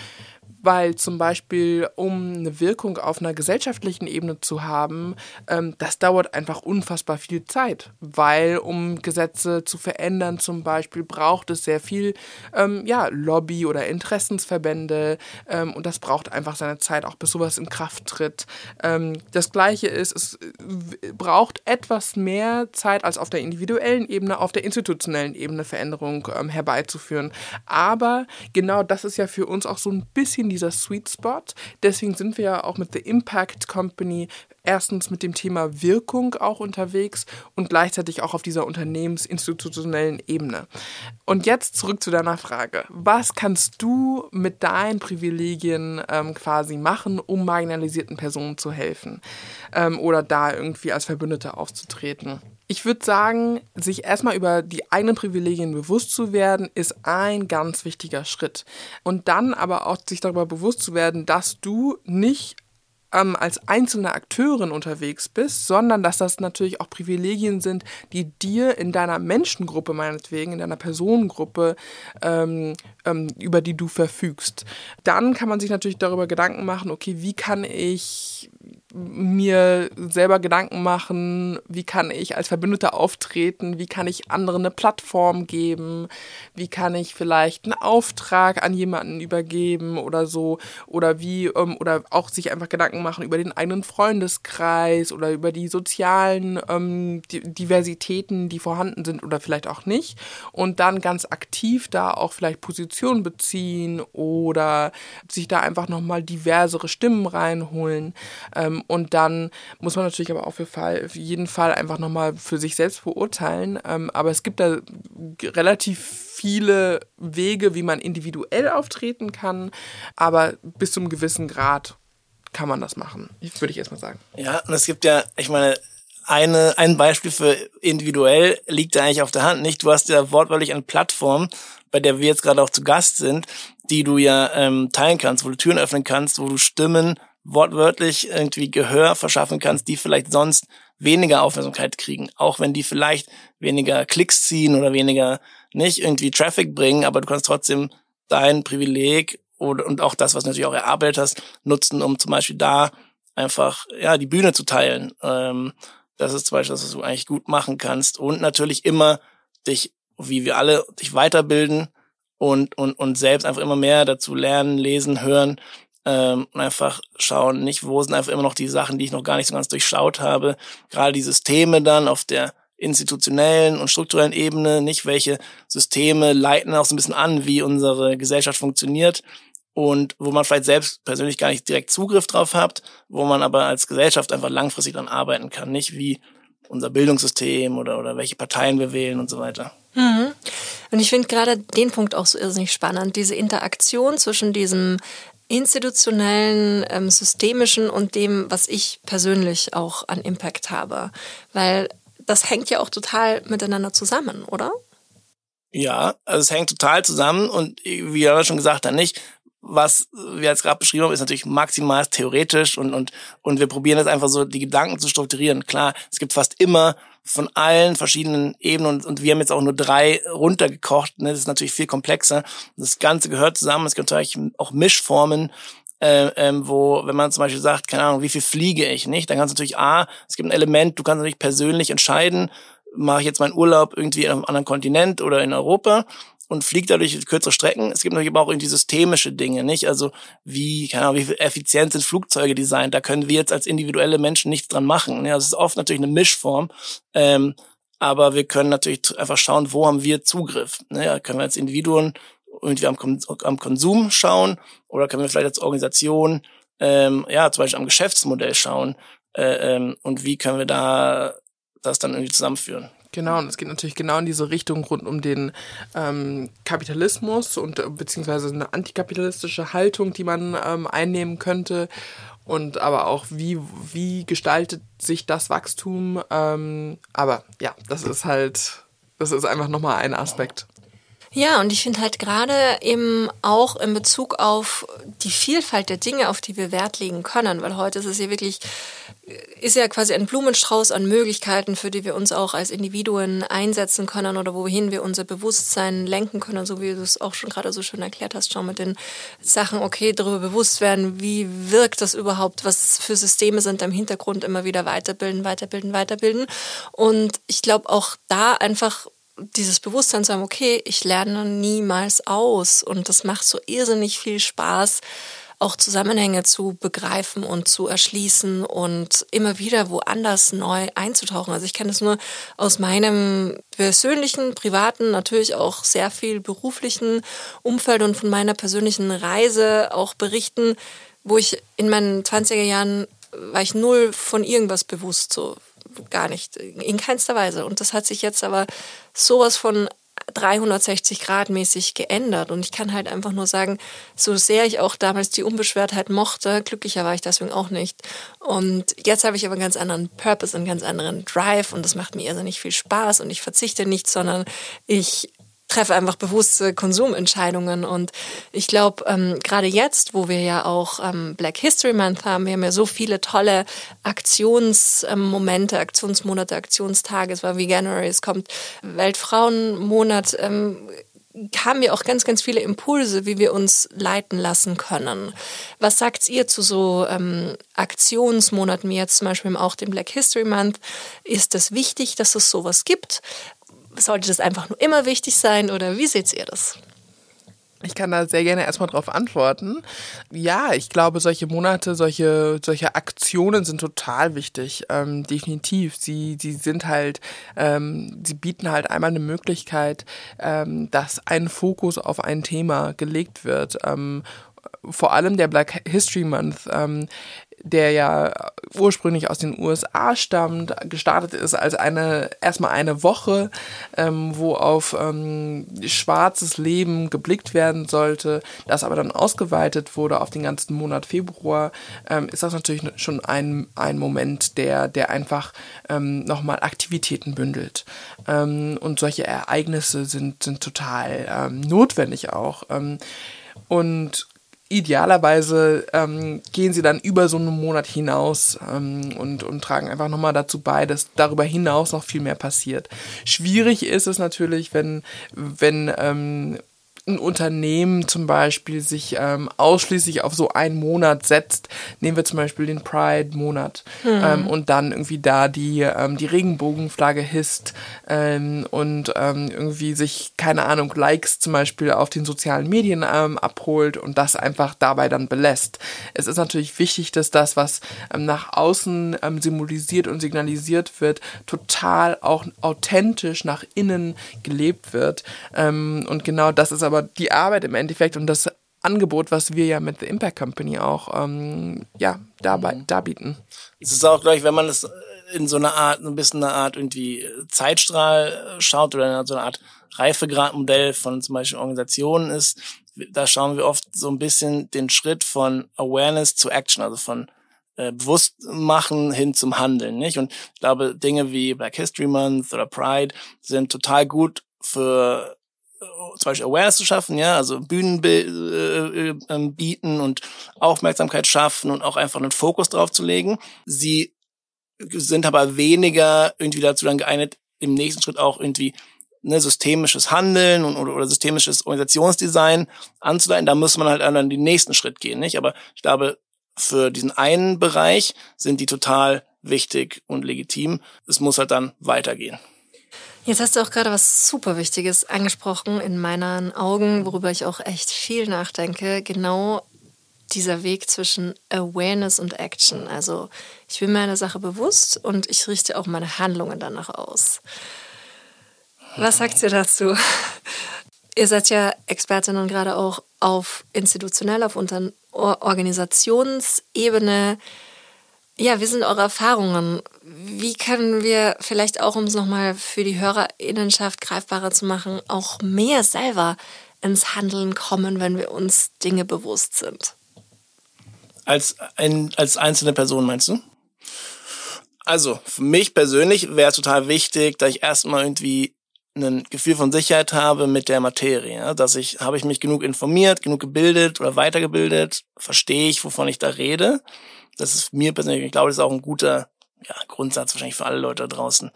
weil zum Beispiel, um eine Wirkung auf einer gesellschaftlichen Ebene zu haben, ähm, das dauert einfach unfassbar viel Zeit, weil um Gesetze zu verändern zum Beispiel braucht es sehr viel ähm, ja, Lobby oder Interessensverbände ähm, und das braucht einfach seine Zeit, auch bis sowas in Kraft tritt. Ähm, das Gleiche ist, es äh, braucht etwas mehr Zeit als auf der individuellen Ebene, auf der institutionellen Ebene Veränderung ähm, herbeizuführen. Aber genau das ist ja für uns auch so ein bisschen in dieser Sweet Spot. Deswegen sind wir ja auch mit The Impact Company erstens mit dem Thema Wirkung auch unterwegs und gleichzeitig auch auf dieser unternehmensinstitutionellen Ebene. Und jetzt zurück zu deiner Frage. Was kannst du mit deinen Privilegien ähm, quasi machen, um marginalisierten Personen zu helfen ähm, oder da irgendwie als Verbündete aufzutreten? Ich würde sagen, sich erstmal über die eigenen Privilegien bewusst zu werden, ist ein ganz wichtiger Schritt. Und dann aber auch sich darüber bewusst zu werden, dass du nicht ähm, als einzelne Akteurin unterwegs bist, sondern dass das natürlich auch Privilegien sind, die dir in deiner Menschengruppe meinetwegen, in deiner Personengruppe, ähm, ähm, über die du verfügst. Dann kann man sich natürlich darüber Gedanken machen, okay, wie kann ich mir selber Gedanken machen, wie kann ich als Verbündeter auftreten, wie kann ich anderen eine Plattform geben, wie kann ich vielleicht einen Auftrag an jemanden übergeben oder so oder wie ähm, oder auch sich einfach Gedanken machen über den eigenen Freundeskreis oder über die sozialen ähm, Diversitäten, die vorhanden sind oder vielleicht auch nicht. Und dann ganz aktiv da auch vielleicht Position beziehen oder sich da einfach nochmal diversere Stimmen reinholen ähm, und dann muss man natürlich aber auch für, Fall, für jeden Fall einfach nochmal für sich selbst beurteilen. Ähm, aber es gibt da relativ viele Wege, wie man individuell auftreten kann. Aber bis zu einem gewissen Grad kann man das machen, würde ich erstmal sagen. Ja, und es gibt ja, ich meine, eine, ein Beispiel für individuell liegt da eigentlich auf der Hand, nicht? Du hast ja wortwörtlich eine Plattform, bei der wir jetzt gerade auch zu Gast sind, die du ja ähm, teilen kannst, wo du Türen öffnen kannst, wo du Stimmen wortwörtlich irgendwie Gehör verschaffen kannst, die vielleicht sonst weniger Aufmerksamkeit kriegen, auch wenn die vielleicht weniger Klicks ziehen oder weniger nicht irgendwie Traffic bringen, aber du kannst trotzdem dein Privileg oder, und auch das, was natürlich auch erarbeitet hast, nutzen, um zum Beispiel da einfach ja die Bühne zu teilen. Ähm, das ist zum Beispiel das, was du eigentlich gut machen kannst und natürlich immer dich, wie wir alle, dich weiterbilden und und und selbst einfach immer mehr dazu lernen, lesen, hören ähm, und einfach schauen, nicht, wo sind einfach immer noch die Sachen, die ich noch gar nicht so ganz durchschaut habe. Gerade die Systeme dann auf der institutionellen und strukturellen Ebene, nicht welche Systeme leiten auch so ein bisschen an, wie unsere Gesellschaft funktioniert und wo man vielleicht selbst persönlich gar nicht direkt Zugriff drauf hat, wo man aber als Gesellschaft einfach langfristig dann arbeiten kann, nicht wie unser Bildungssystem oder, oder welche Parteien wir wählen und so weiter. Mhm. Und ich finde gerade den Punkt auch so irrsinnig spannend, diese Interaktion zwischen diesem institutionellen, ähm, systemischen und dem, was ich persönlich auch an Impact habe. Weil das hängt ja auch total miteinander zusammen, oder? Ja, also es hängt total zusammen und wie er schon gesagt hat, nicht, was wir jetzt gerade beschrieben haben, ist natürlich maximal theoretisch und, und, und wir probieren jetzt einfach so die Gedanken zu strukturieren. Klar, es gibt fast immer von allen verschiedenen Ebenen und, und wir haben jetzt auch nur drei runtergekocht. Ne? Das ist natürlich viel komplexer. Das Ganze gehört zusammen. Es gibt natürlich auch Mischformen, äh, ähm, wo, wenn man zum Beispiel sagt, keine Ahnung, wie viel fliege ich, nicht? Dann kannst du natürlich A, es gibt ein Element, du kannst natürlich persönlich entscheiden, mache ich jetzt meinen Urlaub irgendwie auf einem anderen Kontinent oder in Europa und fliegt dadurch kürzere Strecken. Es gibt natürlich aber auch irgendwie systemische Dinge, nicht? Also wie, keine Ahnung, wie effizient sind Flugzeuge designt? Da können wir jetzt als individuelle Menschen nichts dran machen. Ja, das ist oft natürlich eine Mischform. Ähm, aber wir können natürlich einfach schauen, wo haben wir Zugriff. Ne? Ja, können wir als Individuen irgendwie am, am Konsum schauen oder können wir vielleicht als Organisation ähm, ja zum Beispiel am Geschäftsmodell schauen äh, ähm, und wie können wir da das dann irgendwie zusammenführen. Genau, und es geht natürlich genau in diese Richtung rund um den ähm, Kapitalismus und äh, beziehungsweise eine antikapitalistische Haltung, die man ähm, einnehmen könnte. Und aber auch, wie, wie gestaltet sich das Wachstum? Ähm, aber ja, das ist halt, das ist einfach nochmal ein Aspekt. Ja, und ich finde halt gerade eben auch in Bezug auf die Vielfalt der Dinge, auf die wir Wert legen können, weil heute ist es ja wirklich, ist ja quasi ein Blumenstrauß an Möglichkeiten, für die wir uns auch als Individuen einsetzen können oder wohin wir unser Bewusstsein lenken können, so wie du es auch schon gerade so schön erklärt hast, schon mit den Sachen, okay, darüber bewusst werden, wie wirkt das überhaupt, was für Systeme sind im Hintergrund immer wieder weiterbilden, weiterbilden, weiterbilden. Und ich glaube auch da einfach dieses Bewusstsein zu haben, okay, ich lerne niemals aus und das macht so irrsinnig viel Spaß, auch Zusammenhänge zu begreifen und zu erschließen und immer wieder woanders neu einzutauchen. Also ich kann das nur aus meinem persönlichen, privaten, natürlich auch sehr viel beruflichen Umfeld und von meiner persönlichen Reise auch berichten, wo ich in meinen 20er Jahren war ich null von irgendwas bewusst, so gar nicht, in keinster Weise. Und das hat sich jetzt aber sowas von 360 Grad mäßig geändert. Und ich kann halt einfach nur sagen, so sehr ich auch damals die Unbeschwertheit mochte, glücklicher war ich deswegen auch nicht. Und jetzt habe ich aber einen ganz anderen Purpose, einen ganz anderen Drive und das macht mir irrsinnig viel Spaß und ich verzichte nicht, sondern ich treffe einfach bewusste Konsumentscheidungen. Und ich glaube, ähm, gerade jetzt, wo wir ja auch ähm, Black History Month haben, wir haben ja so viele tolle Aktionsmomente, ähm, Aktionsmonate, Aktionstage. Es war Veganuary, es kommt Weltfrauenmonat. Ähm, haben wir auch ganz, ganz viele Impulse, wie wir uns leiten lassen können. Was sagt ihr zu so ähm, Aktionsmonaten wie jetzt zum Beispiel auch dem Black History Month? Ist es wichtig, dass es sowas gibt? Sollte das einfach nur immer wichtig sein oder wie seht ihr das? Ich kann da sehr gerne erstmal drauf antworten. Ja, ich glaube, solche Monate, solche, solche Aktionen sind total wichtig. Ähm, definitiv. Sie, sie sind halt, ähm, sie bieten halt einmal eine Möglichkeit, ähm, dass ein Fokus auf ein Thema gelegt wird. Ähm, vor allem der Black History Month ähm, der ja ursprünglich aus den USA stammt, gestartet ist als eine erstmal eine Woche, ähm, wo auf ähm, schwarzes Leben geblickt werden sollte, das aber dann ausgeweitet wurde auf den ganzen Monat Februar, ähm, ist das natürlich schon ein, ein Moment, der, der einfach ähm, nochmal Aktivitäten bündelt. Ähm, und solche Ereignisse sind, sind total ähm, notwendig auch. Ähm, und idealerweise ähm, gehen sie dann über so einen Monat hinaus ähm, und, und tragen einfach nochmal dazu bei, dass darüber hinaus noch viel mehr passiert. Schwierig ist es natürlich, wenn, wenn ähm, ein Unternehmen zum Beispiel sich ähm, ausschließlich auf so einen Monat setzt, nehmen wir zum Beispiel den Pride-Monat mhm. ähm, und dann irgendwie da die, ähm, die Regenbogenflagge hisst ähm, und ähm, irgendwie sich, keine Ahnung, Likes zum Beispiel auf den sozialen Medien ähm, abholt und das einfach dabei dann belässt. Es ist natürlich wichtig, dass das, was nach außen symbolisiert und signalisiert wird, total auch authentisch nach innen gelebt wird. Und genau das ist aber aber die Arbeit im Endeffekt und das Angebot, was wir ja mit The Impact Company auch ähm, ja, dabei, mhm. darbieten. Es ist auch, glaube ich, wenn man das in so einer Art, ein bisschen eine Art irgendwie Zeitstrahl schaut oder in so eine Art Reifegradmodell von zum Beispiel Organisationen ist, da schauen wir oft so ein bisschen den Schritt von Awareness zu Action, also von äh, Bewusstmachen hin zum Handeln, nicht? Und ich glaube, Dinge wie Black History Month oder Pride sind total gut für äh, zum Beispiel Awareness zu schaffen, ja, also Bühnen äh, äh, ähm, bieten und Aufmerksamkeit schaffen und auch einfach einen Fokus drauf zu legen. Sie sind aber weniger irgendwie dazu dann geeignet, im nächsten Schritt auch irgendwie ne, systemisches Handeln und, oder, oder systemisches Organisationsdesign anzuleiten. Da muss man halt dann den nächsten Schritt gehen, nicht? Aber ich glaube, für diesen einen Bereich sind die total wichtig und legitim. Es muss halt dann weitergehen. Jetzt hast du auch gerade was super Wichtiges angesprochen in meinen Augen, worüber ich auch echt viel nachdenke. Genau dieser Weg zwischen Awareness und Action. Also ich bin mir einer Sache bewusst und ich richte auch meine Handlungen danach aus. Was sagt ihr dazu? Ihr seid ja Expertinnen gerade auch auf institutionell, auf Unter Organisationsebene. Ja, wie sind eure Erfahrungen? Wie können wir vielleicht auch, um es nochmal für die Hörerinnenschaft greifbarer zu machen, auch mehr selber ins Handeln kommen, wenn wir uns Dinge bewusst sind? Als, ein, als einzelne Person meinst du? Also, für mich persönlich wäre es total wichtig, dass ich erstmal irgendwie ein Gefühl von Sicherheit habe mit der Materie. Dass ich, habe ich mich genug informiert, genug gebildet oder weitergebildet, verstehe ich, wovon ich da rede das ist mir persönlich, ich glaube, das ist auch ein guter ja, Grundsatz wahrscheinlich für alle Leute da draußen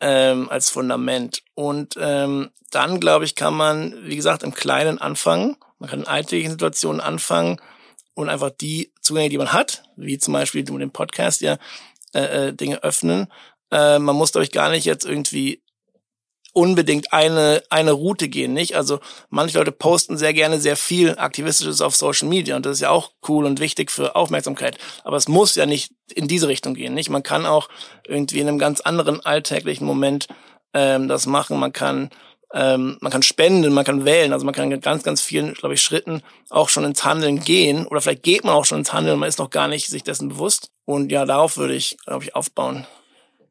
ähm, als Fundament. Und ähm, dann, glaube ich, kann man, wie gesagt, im Kleinen anfangen. Man kann in alltäglichen Situationen anfangen und einfach die Zugänge, die man hat, wie zum Beispiel du den Podcast ja, äh, äh, Dinge öffnen. Äh, man muss, glaube ich, gar nicht jetzt irgendwie unbedingt eine, eine Route gehen, nicht? Also manche Leute posten sehr gerne sehr viel Aktivistisches auf Social Media und das ist ja auch cool und wichtig für Aufmerksamkeit. Aber es muss ja nicht in diese Richtung gehen, nicht? Man kann auch irgendwie in einem ganz anderen alltäglichen Moment ähm, das machen. Man kann ähm, man kann spenden, man kann wählen, also man kann in ganz, ganz vielen, glaube ich, Schritten auch schon ins Handeln gehen oder vielleicht geht man auch schon ins Handeln und man ist noch gar nicht sich dessen bewusst. Und ja, darauf würde ich, glaube ich, aufbauen.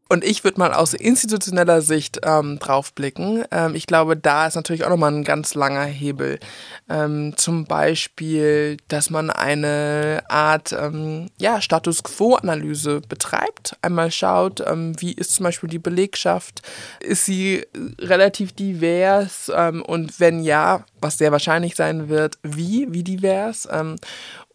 Und ich würde mal aus institutioneller Sicht ähm, draufblicken. Ähm, ich glaube, da ist natürlich auch nochmal ein ganz langer Hebel. Ähm, zum Beispiel, dass man eine Art ähm, ja, Status Quo-Analyse betreibt. Einmal schaut, ähm, wie ist zum Beispiel die Belegschaft? Ist sie relativ divers? Ähm, und wenn ja, was sehr wahrscheinlich sein wird, wie, wie divers?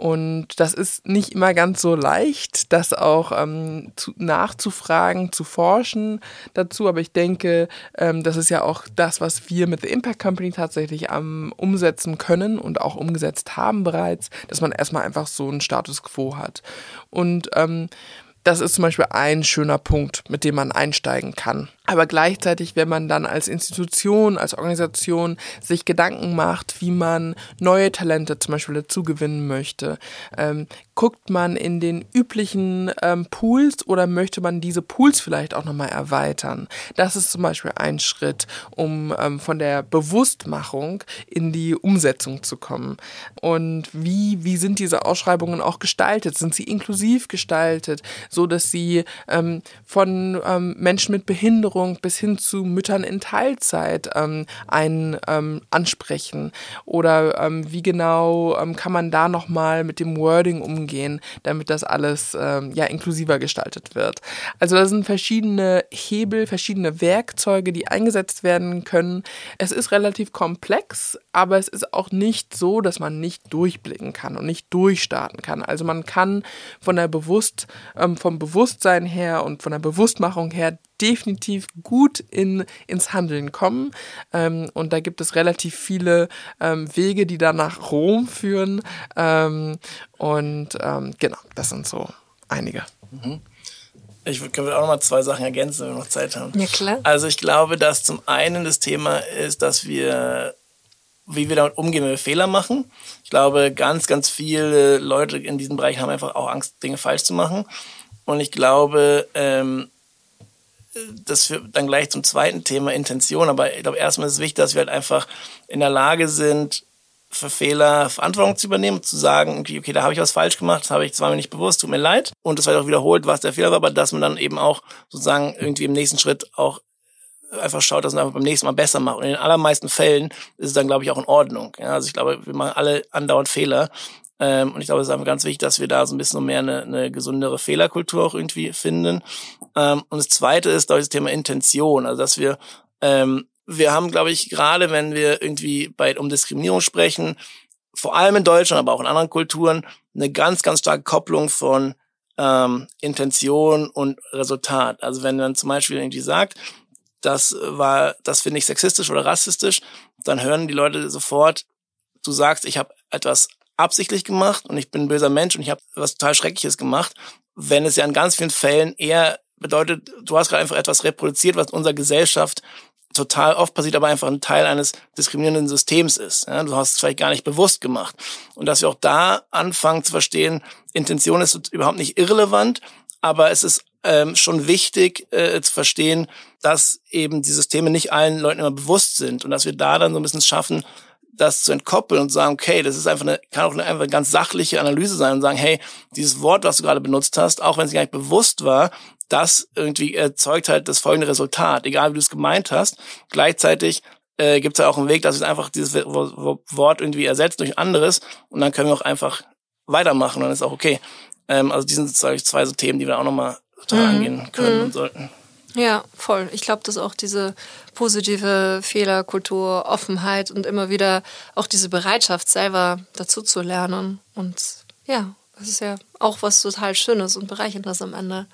Ähm, und das ist nicht immer ganz so leicht, das auch ähm, zu, nachzufragen, zu forschen dazu. Aber ich denke, ähm, das ist ja auch das, was wir mit The Impact Company tatsächlich am umsetzen können und auch umgesetzt haben bereits, dass man erstmal einfach so einen Status quo hat. Und ähm, das ist zum Beispiel ein schöner Punkt, mit dem man einsteigen kann. Aber gleichzeitig, wenn man dann als Institution, als Organisation sich Gedanken macht, wie man neue Talente zum Beispiel dazu gewinnen möchte, ähm, guckt man in den üblichen ähm, Pools oder möchte man diese Pools vielleicht auch nochmal erweitern? Das ist zum Beispiel ein Schritt, um ähm, von der Bewusstmachung in die Umsetzung zu kommen. Und wie, wie sind diese Ausschreibungen auch gestaltet? Sind sie inklusiv gestaltet, so dass sie ähm, von ähm, Menschen mit Behinderung Ernährung bis hin zu Müttern in Teilzeit ähm, einen ähm, ansprechen? Oder ähm, wie genau ähm, kann man da nochmal mit dem Wording umgehen, damit das alles ähm, ja inklusiver gestaltet wird? Also da sind verschiedene Hebel, verschiedene Werkzeuge, die eingesetzt werden können. Es ist relativ komplex, aber es ist auch nicht so, dass man nicht durchblicken kann und nicht durchstarten kann. Also man kann von der Bewusst, ähm, vom Bewusstsein her und von der Bewusstmachung her definitiv gut in, ins Handeln kommen. Ähm, und da gibt es relativ viele ähm, Wege, die da nach Rom führen. Ähm, und ähm, genau, das sind so einige. Mhm. Ich würde auch noch mal zwei Sachen ergänzen, wenn wir noch Zeit haben. Ja, klar. Also ich glaube, dass zum einen das Thema ist, dass wir wie wir damit umgehen, wenn wir Fehler machen. Ich glaube, ganz, ganz viele Leute in diesem Bereich haben einfach auch Angst, Dinge falsch zu machen. Und ich glaube, ähm, das führt dann gleich zum zweiten Thema Intention. Aber ich glaube, erstmal ist es wichtig, dass wir halt einfach in der Lage sind, für Fehler Verantwortung zu übernehmen, zu sagen, okay, okay da habe ich was falsch gemacht, das habe ich zwar mir nicht bewusst, tut mir leid. Und es wird auch wiederholt, was der Fehler war, aber dass man dann eben auch sozusagen irgendwie im nächsten Schritt auch einfach schaut, dass man einfach beim nächsten Mal besser macht. Und in den allermeisten Fällen ist es dann, glaube ich, auch in Ordnung. Ja, also ich glaube, wir machen alle andauernd Fehler. Ähm, und ich glaube, es ist einfach ganz wichtig, dass wir da so ein bisschen mehr eine, eine gesundere Fehlerkultur auch irgendwie finden. Ähm, und das Zweite ist, glaube ich, das Thema Intention. Also, dass wir ähm, wir haben, glaube ich, gerade wenn wir irgendwie bei um Diskriminierung sprechen, vor allem in Deutschland, aber auch in anderen Kulturen, eine ganz, ganz starke Kopplung von ähm, Intention und Resultat. Also wenn man zum Beispiel irgendwie sagt, das war, das finde ich sexistisch oder rassistisch, dann hören die Leute sofort, du sagst, ich habe etwas absichtlich gemacht und ich bin ein böser Mensch und ich habe was total Schreckliches gemacht, wenn es ja in ganz vielen Fällen eher bedeutet, du hast gerade einfach etwas reproduziert, was in unserer Gesellschaft total oft passiert, aber einfach ein Teil eines diskriminierenden Systems ist. Ja, du hast es vielleicht gar nicht bewusst gemacht. Und dass wir auch da anfangen zu verstehen, Intention ist überhaupt nicht irrelevant, aber es ist ähm, schon wichtig äh, zu verstehen, dass eben die Systeme nicht allen Leuten immer bewusst sind und dass wir da dann so ein bisschen schaffen, das zu entkoppeln und sagen, okay, das ist einfach eine, kann auch eine, einfach eine ganz sachliche Analyse sein und sagen, hey, dieses Wort, was du gerade benutzt hast, auch wenn es gar nicht bewusst war, das irgendwie erzeugt halt das folgende Resultat, egal wie du es gemeint hast. Gleichzeitig äh, gibt es ja auch einen Weg, dass wir einfach dieses Wort irgendwie ersetzen durch ein anderes und dann können wir auch einfach weitermachen und dann ist auch okay. Ähm, also die sind sozusagen zwei so Themen, die wir auch nochmal total mhm. angehen können mhm. und sollten. Ja, voll. Ich glaube, dass auch diese positive Fehlerkultur, Offenheit und immer wieder auch diese Bereitschaft, selber dazu zu lernen. Und ja, das ist ja auch was total Schönes und Bereicherndes am Ende,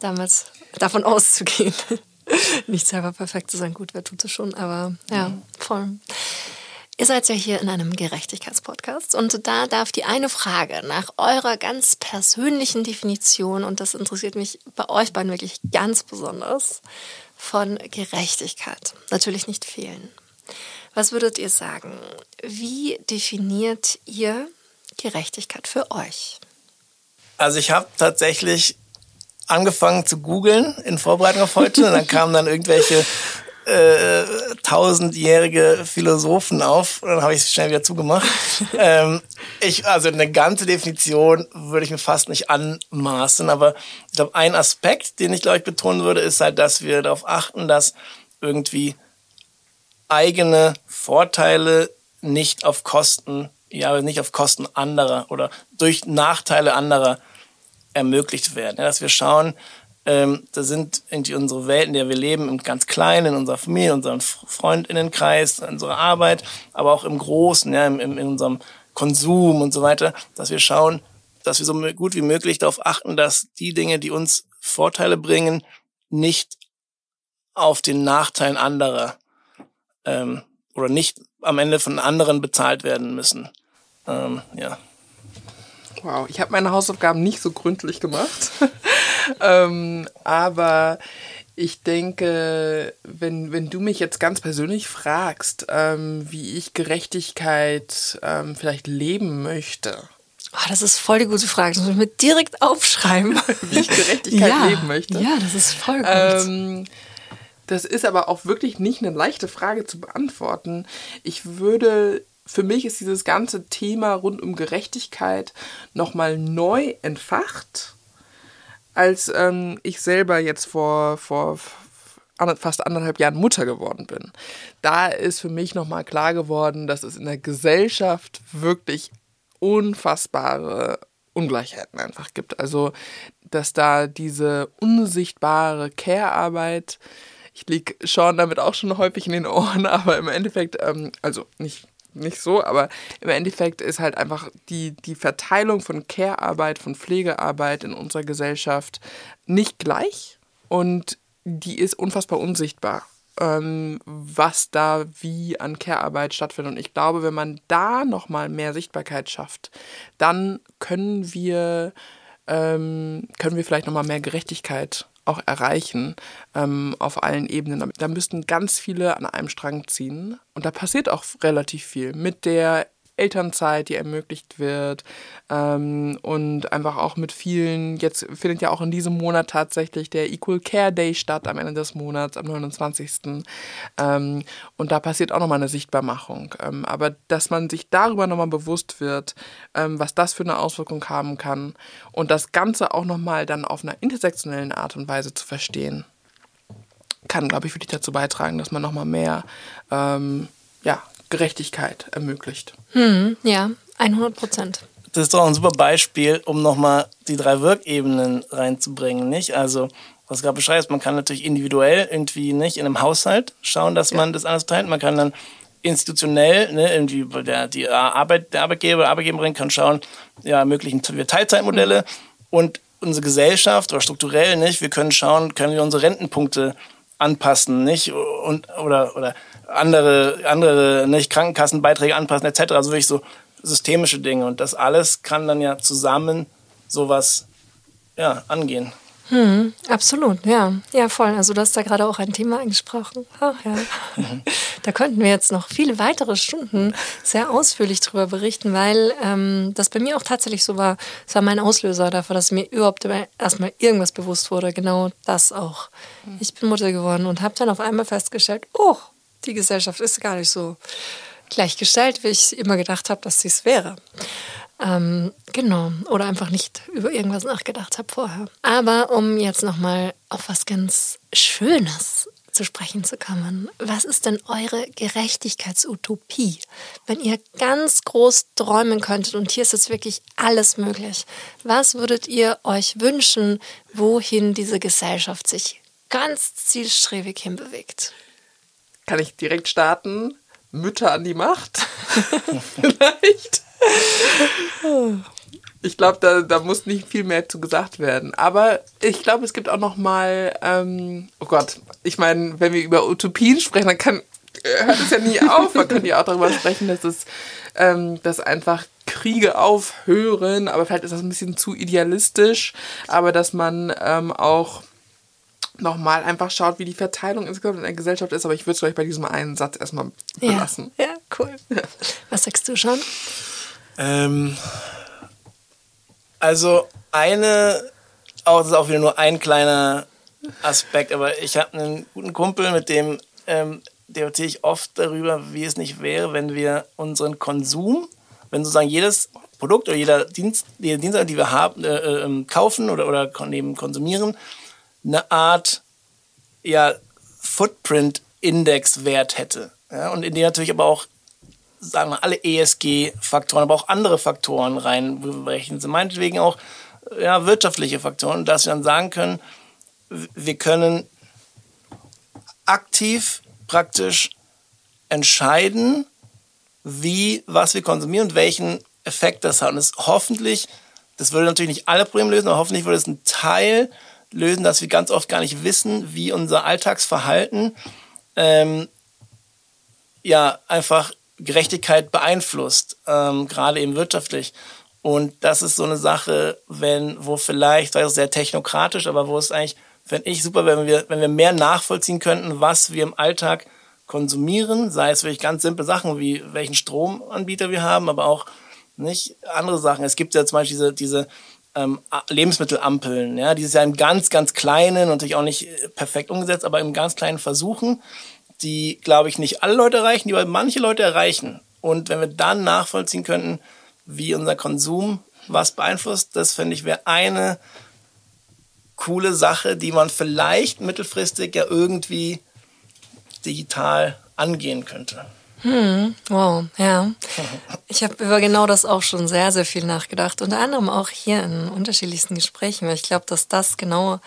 damit davon auszugehen. Nicht selber perfekt zu sein, gut, wer tut es schon, aber ja, voll. Ihr seid ja hier in einem Gerechtigkeitspodcast und da darf die eine Frage nach eurer ganz persönlichen Definition, und das interessiert mich bei euch beiden wirklich ganz besonders, von Gerechtigkeit natürlich nicht fehlen. Was würdet ihr sagen? Wie definiert ihr Gerechtigkeit für euch? Also ich habe tatsächlich angefangen zu googeln in Vorbereitung auf heute. Und dann kamen dann irgendwelche äh, tausendjährige Philosophen auf. Dann habe ich es schnell wieder zugemacht. ähm, ich, also eine ganze Definition würde ich mir fast nicht anmaßen, aber ich glaube, ein Aspekt, den ich glaube ich betonen würde, ist halt, dass wir darauf achten, dass irgendwie eigene Vorteile nicht auf Kosten, ja, nicht auf Kosten anderer oder durch Nachteile anderer ermöglicht werden. Ja, dass wir schauen, ähm, da sind irgendwie unsere Welt, in der wir leben, im ganz Kleinen, in unserer Familie, in unserem Freundinnenkreis, in unserer Arbeit, aber auch im Großen, ja, im, in unserem Konsum und so weiter, dass wir schauen, dass wir so gut wie möglich darauf achten, dass die Dinge, die uns Vorteile bringen, nicht auf den Nachteilen anderer ähm, oder nicht am Ende von anderen bezahlt werden müssen. Ähm, ja. Wow, ich habe meine Hausaufgaben nicht so gründlich gemacht. ähm, aber ich denke, wenn, wenn du mich jetzt ganz persönlich fragst, ähm, wie ich Gerechtigkeit ähm, vielleicht leben möchte. Oh, das ist voll die gute Frage. Das muss ich mir direkt aufschreiben. wie ich Gerechtigkeit ja, leben möchte. Ja, das ist voll gut. Ähm, das ist aber auch wirklich nicht eine leichte Frage zu beantworten. Ich würde für mich ist dieses ganze Thema rund um Gerechtigkeit nochmal neu entfacht, als ähm, ich selber jetzt vor, vor fast anderthalb Jahren Mutter geworden bin. Da ist für mich nochmal klar geworden, dass es in der Gesellschaft wirklich unfassbare Ungleichheiten einfach gibt. Also, dass da diese unsichtbare Care-Arbeit, ich liege Sean damit auch schon häufig in den Ohren, aber im Endeffekt, ähm, also nicht nicht so, aber im Endeffekt ist halt einfach die, die Verteilung von Care-Arbeit, von Pflegearbeit in unserer Gesellschaft nicht gleich und die ist unfassbar unsichtbar, ähm, was da wie an Care-Arbeit stattfindet. Und ich glaube, wenn man da nochmal mehr Sichtbarkeit schafft, dann können wir, ähm, können wir vielleicht nochmal mehr Gerechtigkeit auch erreichen ähm, auf allen Ebenen. Da müssten ganz viele an einem Strang ziehen und da passiert auch relativ viel mit der Elternzeit, die ermöglicht wird ähm, und einfach auch mit vielen, jetzt findet ja auch in diesem Monat tatsächlich der Equal Care Day statt, am Ende des Monats, am 29. Ähm, und da passiert auch nochmal eine Sichtbarmachung. Ähm, aber dass man sich darüber nochmal bewusst wird, ähm, was das für eine Auswirkung haben kann und das Ganze auch nochmal dann auf einer intersektionellen Art und Weise zu verstehen, kann, glaube ich, wirklich dazu beitragen, dass man nochmal mehr ähm, ja, Gerechtigkeit ermöglicht. Hm, ja, 100 Prozent. Das ist doch ein super Beispiel, um nochmal die drei Wirkebenen reinzubringen, nicht? Also, was gerade beschreibst, man kann natürlich individuell irgendwie nicht in einem Haushalt schauen, dass ja. man das anders teilt. Man kann dann institutionell, ne, irgendwie der, die Arbeit, der Arbeitgeber, Arbeitgeberin kann schauen, ja, ermöglichen wir Teilzeitmodelle mhm. und unsere Gesellschaft oder strukturell nicht, wir können schauen, können wir unsere Rentenpunkte anpassen, nicht? Und, oder, oder andere, andere nicht, Krankenkassenbeiträge anpassen, etc. Also wirklich so systemische Dinge. Und das alles kann dann ja zusammen sowas ja, angehen. Hm, absolut, ja. Ja, voll. Also du hast da gerade auch ein Thema angesprochen. Ach, ja. Mhm. Da könnten wir jetzt noch viele weitere Stunden sehr ausführlich drüber berichten, weil ähm, das bei mir auch tatsächlich so war. Es war mein Auslöser dafür, dass mir überhaupt erstmal irgendwas bewusst wurde. Genau das auch. Mhm. Ich bin Mutter geworden und habe dann auf einmal festgestellt, oh, die Gesellschaft ist gar nicht so gleichgestellt, wie ich immer gedacht habe, dass sie es wäre. Ähm, genau. Oder einfach nicht über irgendwas nachgedacht habe vorher. Aber um jetzt nochmal auf was ganz Schönes zu sprechen zu kommen. Was ist denn eure Gerechtigkeitsutopie? Wenn ihr ganz groß träumen könntet und hier ist jetzt wirklich alles möglich, was würdet ihr euch wünschen, wohin diese Gesellschaft sich ganz zielstrebig hinbewegt? Kann ich direkt starten? Mütter an die Macht? Vielleicht? Ich glaube, da, da muss nicht viel mehr zu gesagt werden. Aber ich glaube, es gibt auch noch mal, ähm, oh Gott, ich meine, wenn wir über Utopien sprechen, dann kann, hört es ja nie auf. Man kann ja auch darüber sprechen, dass es, ähm, dass einfach Kriege aufhören, aber vielleicht ist das ein bisschen zu idealistisch, aber dass man ähm, auch nochmal einfach schaut, wie die Verteilung insgesamt in der Gesellschaft ist. Aber ich würde es vielleicht bei diesem einen Satz erstmal belassen. Ja, ja cool. Was sagst du schon? Ähm, also eine, auch das ist auch wieder nur ein kleiner Aspekt, aber ich habe einen guten Kumpel, mit dem ähm, debattiere ich oft darüber, wie es nicht wäre, wenn wir unseren Konsum, wenn sozusagen jedes Produkt oder jeder Dienst, jede Dienstleistung, die wir haben, äh, äh, kaufen oder, oder neben konsumieren, eine Art ja, Footprint-Index-Wert hätte. Ja, und in dem natürlich aber auch sagen wir, alle ESG-Faktoren, aber auch andere Faktoren reinbrechen. Sie meinetwegen auch ja, wirtschaftliche Faktoren, dass wir dann sagen können, wir können aktiv praktisch entscheiden, wie, was wir konsumieren und welchen Effekt das hat. Und das hoffentlich, das würde natürlich nicht alle Probleme lösen, aber hoffentlich würde es einen Teil lösen, dass wir ganz oft gar nicht wissen, wie unser Alltagsverhalten ähm, ja einfach Gerechtigkeit beeinflusst, ähm, gerade eben wirtschaftlich. Und das ist so eine Sache, wenn, wo vielleicht, das ist sehr technokratisch, aber wo es eigentlich, wenn ich super, wenn wir, wenn wir mehr nachvollziehen könnten, was wir im Alltag konsumieren, sei es wirklich ganz simple Sachen wie welchen Stromanbieter wir haben, aber auch nicht andere Sachen. Es gibt ja zum Beispiel diese, diese ähm, Lebensmittelampeln, ja, die ist ja im ganz, ganz kleinen, natürlich auch nicht äh, perfekt umgesetzt, aber im ganz kleinen Versuchen die, glaube ich, nicht alle Leute erreichen, die aber manche Leute erreichen. Und wenn wir dann nachvollziehen könnten, wie unser Konsum was beeinflusst, das finde ich wäre eine coole Sache, die man vielleicht mittelfristig ja irgendwie digital angehen könnte. Hm, wow, ja. Ich habe über genau das auch schon sehr, sehr viel nachgedacht. Unter anderem auch hier in unterschiedlichsten Gesprächen, weil ich glaube, dass das genau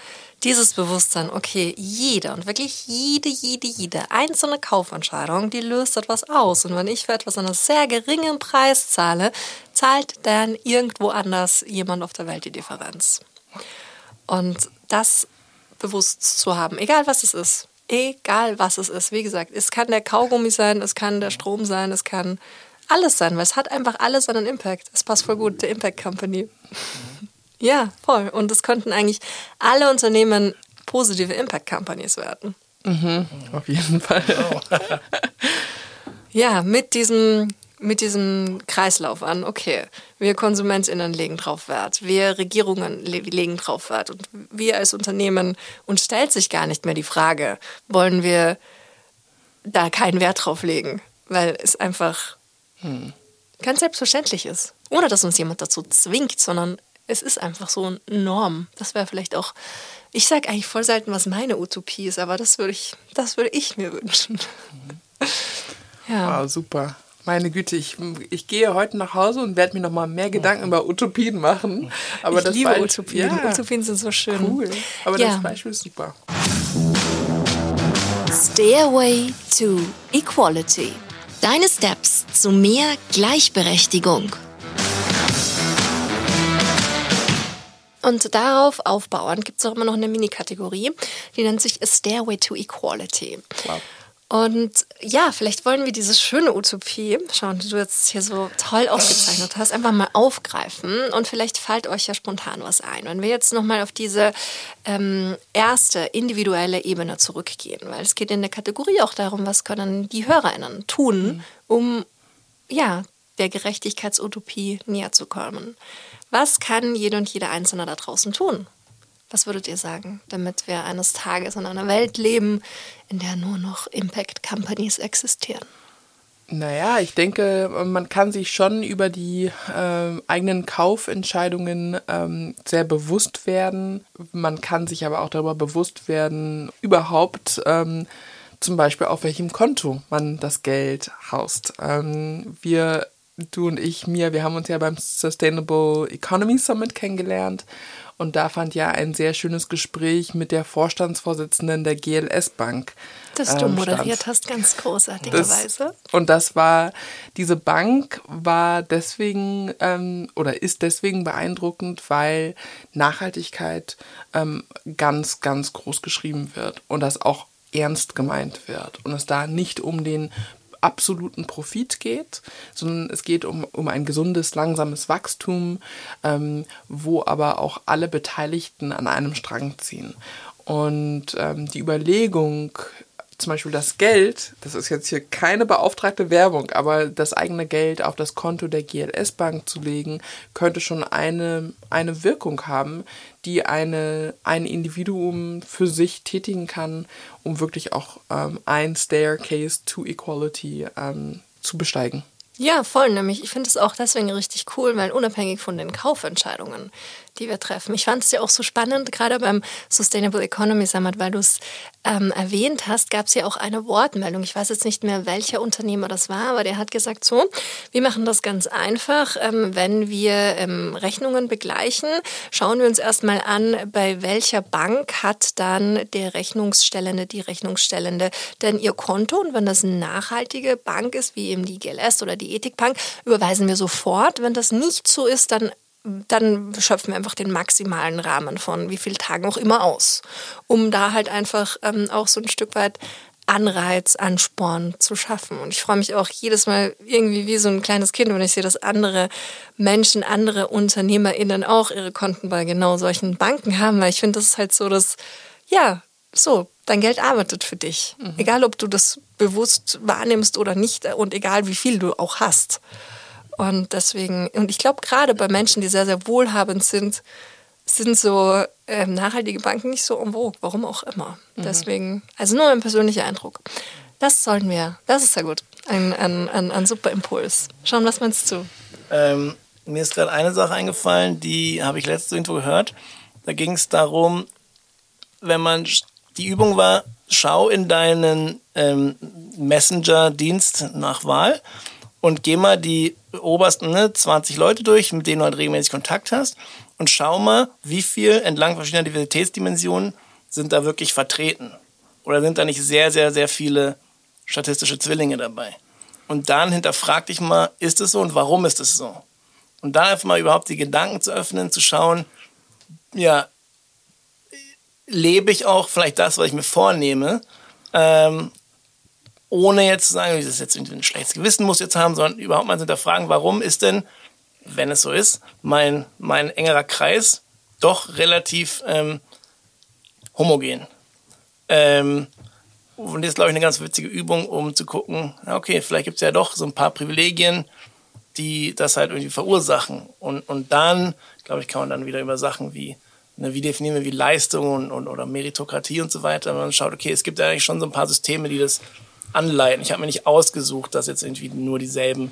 dieses Bewusstsein, okay, jeder und wirklich jede, jede, jede einzelne Kaufentscheidung, die löst etwas aus. Und wenn ich für etwas einen sehr geringen Preis zahle, zahlt dann irgendwo anders jemand auf der Welt die Differenz. Und das bewusst zu haben, egal was es ist, egal was es ist, wie gesagt, es kann der Kaugummi sein, es kann der Strom sein, es kann alles sein, weil es hat einfach alles einen Impact. Es passt voll gut, der Impact Company. Ja, voll. Und es könnten eigentlich alle Unternehmen positive Impact Companies werden. Mhm, auf jeden Fall. ja, mit diesem mit diesem Kreislauf an, okay, wir KonsumentInnen legen drauf Wert, wir Regierungen le legen drauf Wert und wir als Unternehmen, uns stellt sich gar nicht mehr die Frage, wollen wir da keinen Wert drauf legen, weil es einfach hm. ganz selbstverständlich ist, ohne dass uns jemand dazu zwingt, sondern es ist einfach so eine Norm. Das wäre vielleicht auch, ich sage eigentlich voll selten, was meine Utopie ist, aber das würde ich, das würde ich mir wünschen. Mhm. ja. Wow, super. Meine Güte, ich, ich gehe heute nach Hause und werde mir noch mal mehr Gedanken über Utopien machen. Aber ich das liebe Be Utopien. Ja. Utopien sind so schön. Cool. Aber ja. das Beispiel ist super. Stairway to Equality. Deine Steps zu mehr Gleichberechtigung. Und darauf aufbauend gibt es auch immer noch eine Mini-Kategorie, die nennt sich A Stairway to Equality. Wow. Und ja, vielleicht wollen wir diese schöne Utopie, schauen, die du jetzt hier so toll aufgezeichnet hast, einfach mal aufgreifen und vielleicht fällt euch ja spontan was ein. Wenn wir jetzt nochmal auf diese ähm, erste individuelle Ebene zurückgehen, weil es geht in der Kategorie auch darum, was können die HörerInnen tun, mhm. um ja, der Gerechtigkeitsutopie näher zu kommen. Was kann jede und jeder Einzelne da draußen tun? Was würdet ihr sagen, damit wir eines Tages in einer Welt leben, in der nur noch Impact Companies existieren? Naja, ich denke, man kann sich schon über die äh, eigenen Kaufentscheidungen ähm, sehr bewusst werden. Man kann sich aber auch darüber bewusst werden, überhaupt ähm, zum Beispiel auf welchem Konto man das Geld haust. Ähm, wir, du und ich, Mia, wir haben uns ja beim Sustainable Economy Summit kennengelernt und da fand ja ein sehr schönes Gespräch mit der Vorstandsvorsitzenden der GLS Bank. Das du ähm, moderiert hast, ganz großartigerweise. Und das war, diese Bank war deswegen ähm, oder ist deswegen beeindruckend, weil Nachhaltigkeit ähm, ganz, ganz groß geschrieben wird und das auch ernst gemeint wird und es da nicht um den absoluten Profit geht, sondern es geht um, um ein gesundes, langsames Wachstum, ähm, wo aber auch alle Beteiligten an einem Strang ziehen. Und ähm, die Überlegung, zum Beispiel das Geld, das ist jetzt hier keine beauftragte Werbung, aber das eigene Geld auf das Konto der GLS Bank zu legen, könnte schon eine, eine Wirkung haben, die eine, ein Individuum für sich tätigen kann, um wirklich auch ähm, ein Staircase to Equality ähm, zu besteigen. Ja, voll. Nämlich, ich finde es auch deswegen richtig cool, weil unabhängig von den Kaufentscheidungen, die wir treffen. Ich fand es ja auch so spannend, gerade beim Sustainable Economy Summit, weil du es ähm, erwähnt hast, gab es ja auch eine Wortmeldung. Ich weiß jetzt nicht mehr, welcher Unternehmer das war, aber der hat gesagt, so, wir machen das ganz einfach. Ähm, wenn wir ähm, Rechnungen begleichen, schauen wir uns erstmal an, bei welcher Bank hat dann der Rechnungsstellende, die Rechnungsstellende denn ihr Konto. Und wenn das eine nachhaltige Bank ist, wie eben die GLS oder die Ethikbank, überweisen wir sofort. Wenn das nicht so ist, dann dann schöpfen wir einfach den maximalen Rahmen von wie vielen Tagen auch immer aus, um da halt einfach ähm, auch so ein Stück weit Anreiz, Ansporn zu schaffen. Und ich freue mich auch jedes Mal irgendwie wie so ein kleines Kind, wenn ich sehe, dass andere Menschen, andere UnternehmerInnen auch ihre Konten bei genau solchen Banken haben, weil ich finde, das ist halt so, dass, ja, so, dein Geld arbeitet für dich. Mhm. Egal, ob du das bewusst wahrnimmst oder nicht und egal, wie viel du auch hast. Und deswegen, und ich glaube, gerade bei Menschen, die sehr, sehr wohlhabend sind, sind so ähm, nachhaltige Banken nicht so en vogue, warum auch immer. Mhm. Deswegen, also nur ein persönlicher Eindruck. Das sollten wir, das ist ja gut. Ein, ein, ein, ein super Impuls. Schauen, was meinst du? Ähm, mir ist gerade eine Sache eingefallen, die habe ich letztes irgendwo gehört. Da ging es darum, wenn man, die Übung war, schau in deinen ähm, Messenger-Dienst nach Wahl und geh mal die obersten ne, 20 Leute durch, mit denen du halt regelmäßig Kontakt hast und schau mal, wie viel entlang verschiedener Diversitätsdimensionen sind da wirklich vertreten. Oder sind da nicht sehr, sehr, sehr viele statistische Zwillinge dabei? Und dann hinterfrag dich mal, ist es so und warum ist es so? Und dann einfach mal überhaupt die Gedanken zu öffnen, zu schauen, ja, lebe ich auch vielleicht das, was ich mir vornehme? Ähm, ohne jetzt zu sagen, das ist jetzt ein schlechtes Gewissen muss jetzt haben, sondern überhaupt mal zu hinterfragen, warum ist denn, wenn es so ist, mein, mein engerer Kreis doch relativ ähm, homogen. Ähm, und das ist, glaube ich, eine ganz witzige Übung, um zu gucken, okay, vielleicht gibt es ja doch so ein paar Privilegien, die das halt irgendwie verursachen. Und, und dann, glaube ich, kann man dann wieder über Sachen wie, ne, wie definieren wir wie Leistung und, und, oder Meritokratie und so weiter, wenn man schaut, okay, es gibt ja eigentlich schon so ein paar Systeme, die das anleiten. Ich habe mir nicht ausgesucht, dass jetzt irgendwie nur dieselben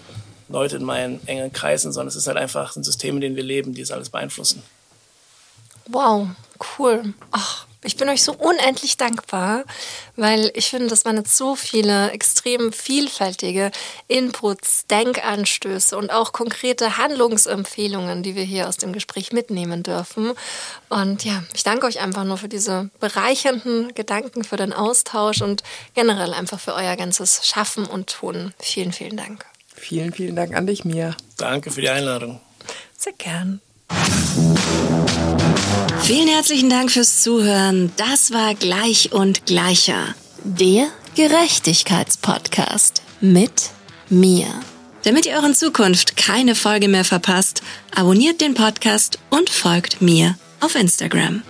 Leute in meinen engen Kreisen, sondern es ist halt einfach ein System, in dem wir leben, die es alles beeinflussen. Wow, cool. Ach, ich bin euch so unendlich dankbar, weil ich finde, das waren jetzt so viele extrem vielfältige Inputs, Denkanstöße und auch konkrete Handlungsempfehlungen, die wir hier aus dem Gespräch mitnehmen dürfen. Und ja, ich danke euch einfach nur für diese bereichernden Gedanken, für den Austausch und generell einfach für euer ganzes Schaffen und Tun. Vielen, vielen Dank. Vielen, vielen Dank an dich, Mia. Danke für die Einladung. Sehr gern. Vielen herzlichen Dank fürs Zuhören. Das war Gleich und Gleicher. Der Gerechtigkeitspodcast mit mir. Damit ihr euren Zukunft keine Folge mehr verpasst, abonniert den Podcast und folgt mir auf Instagram.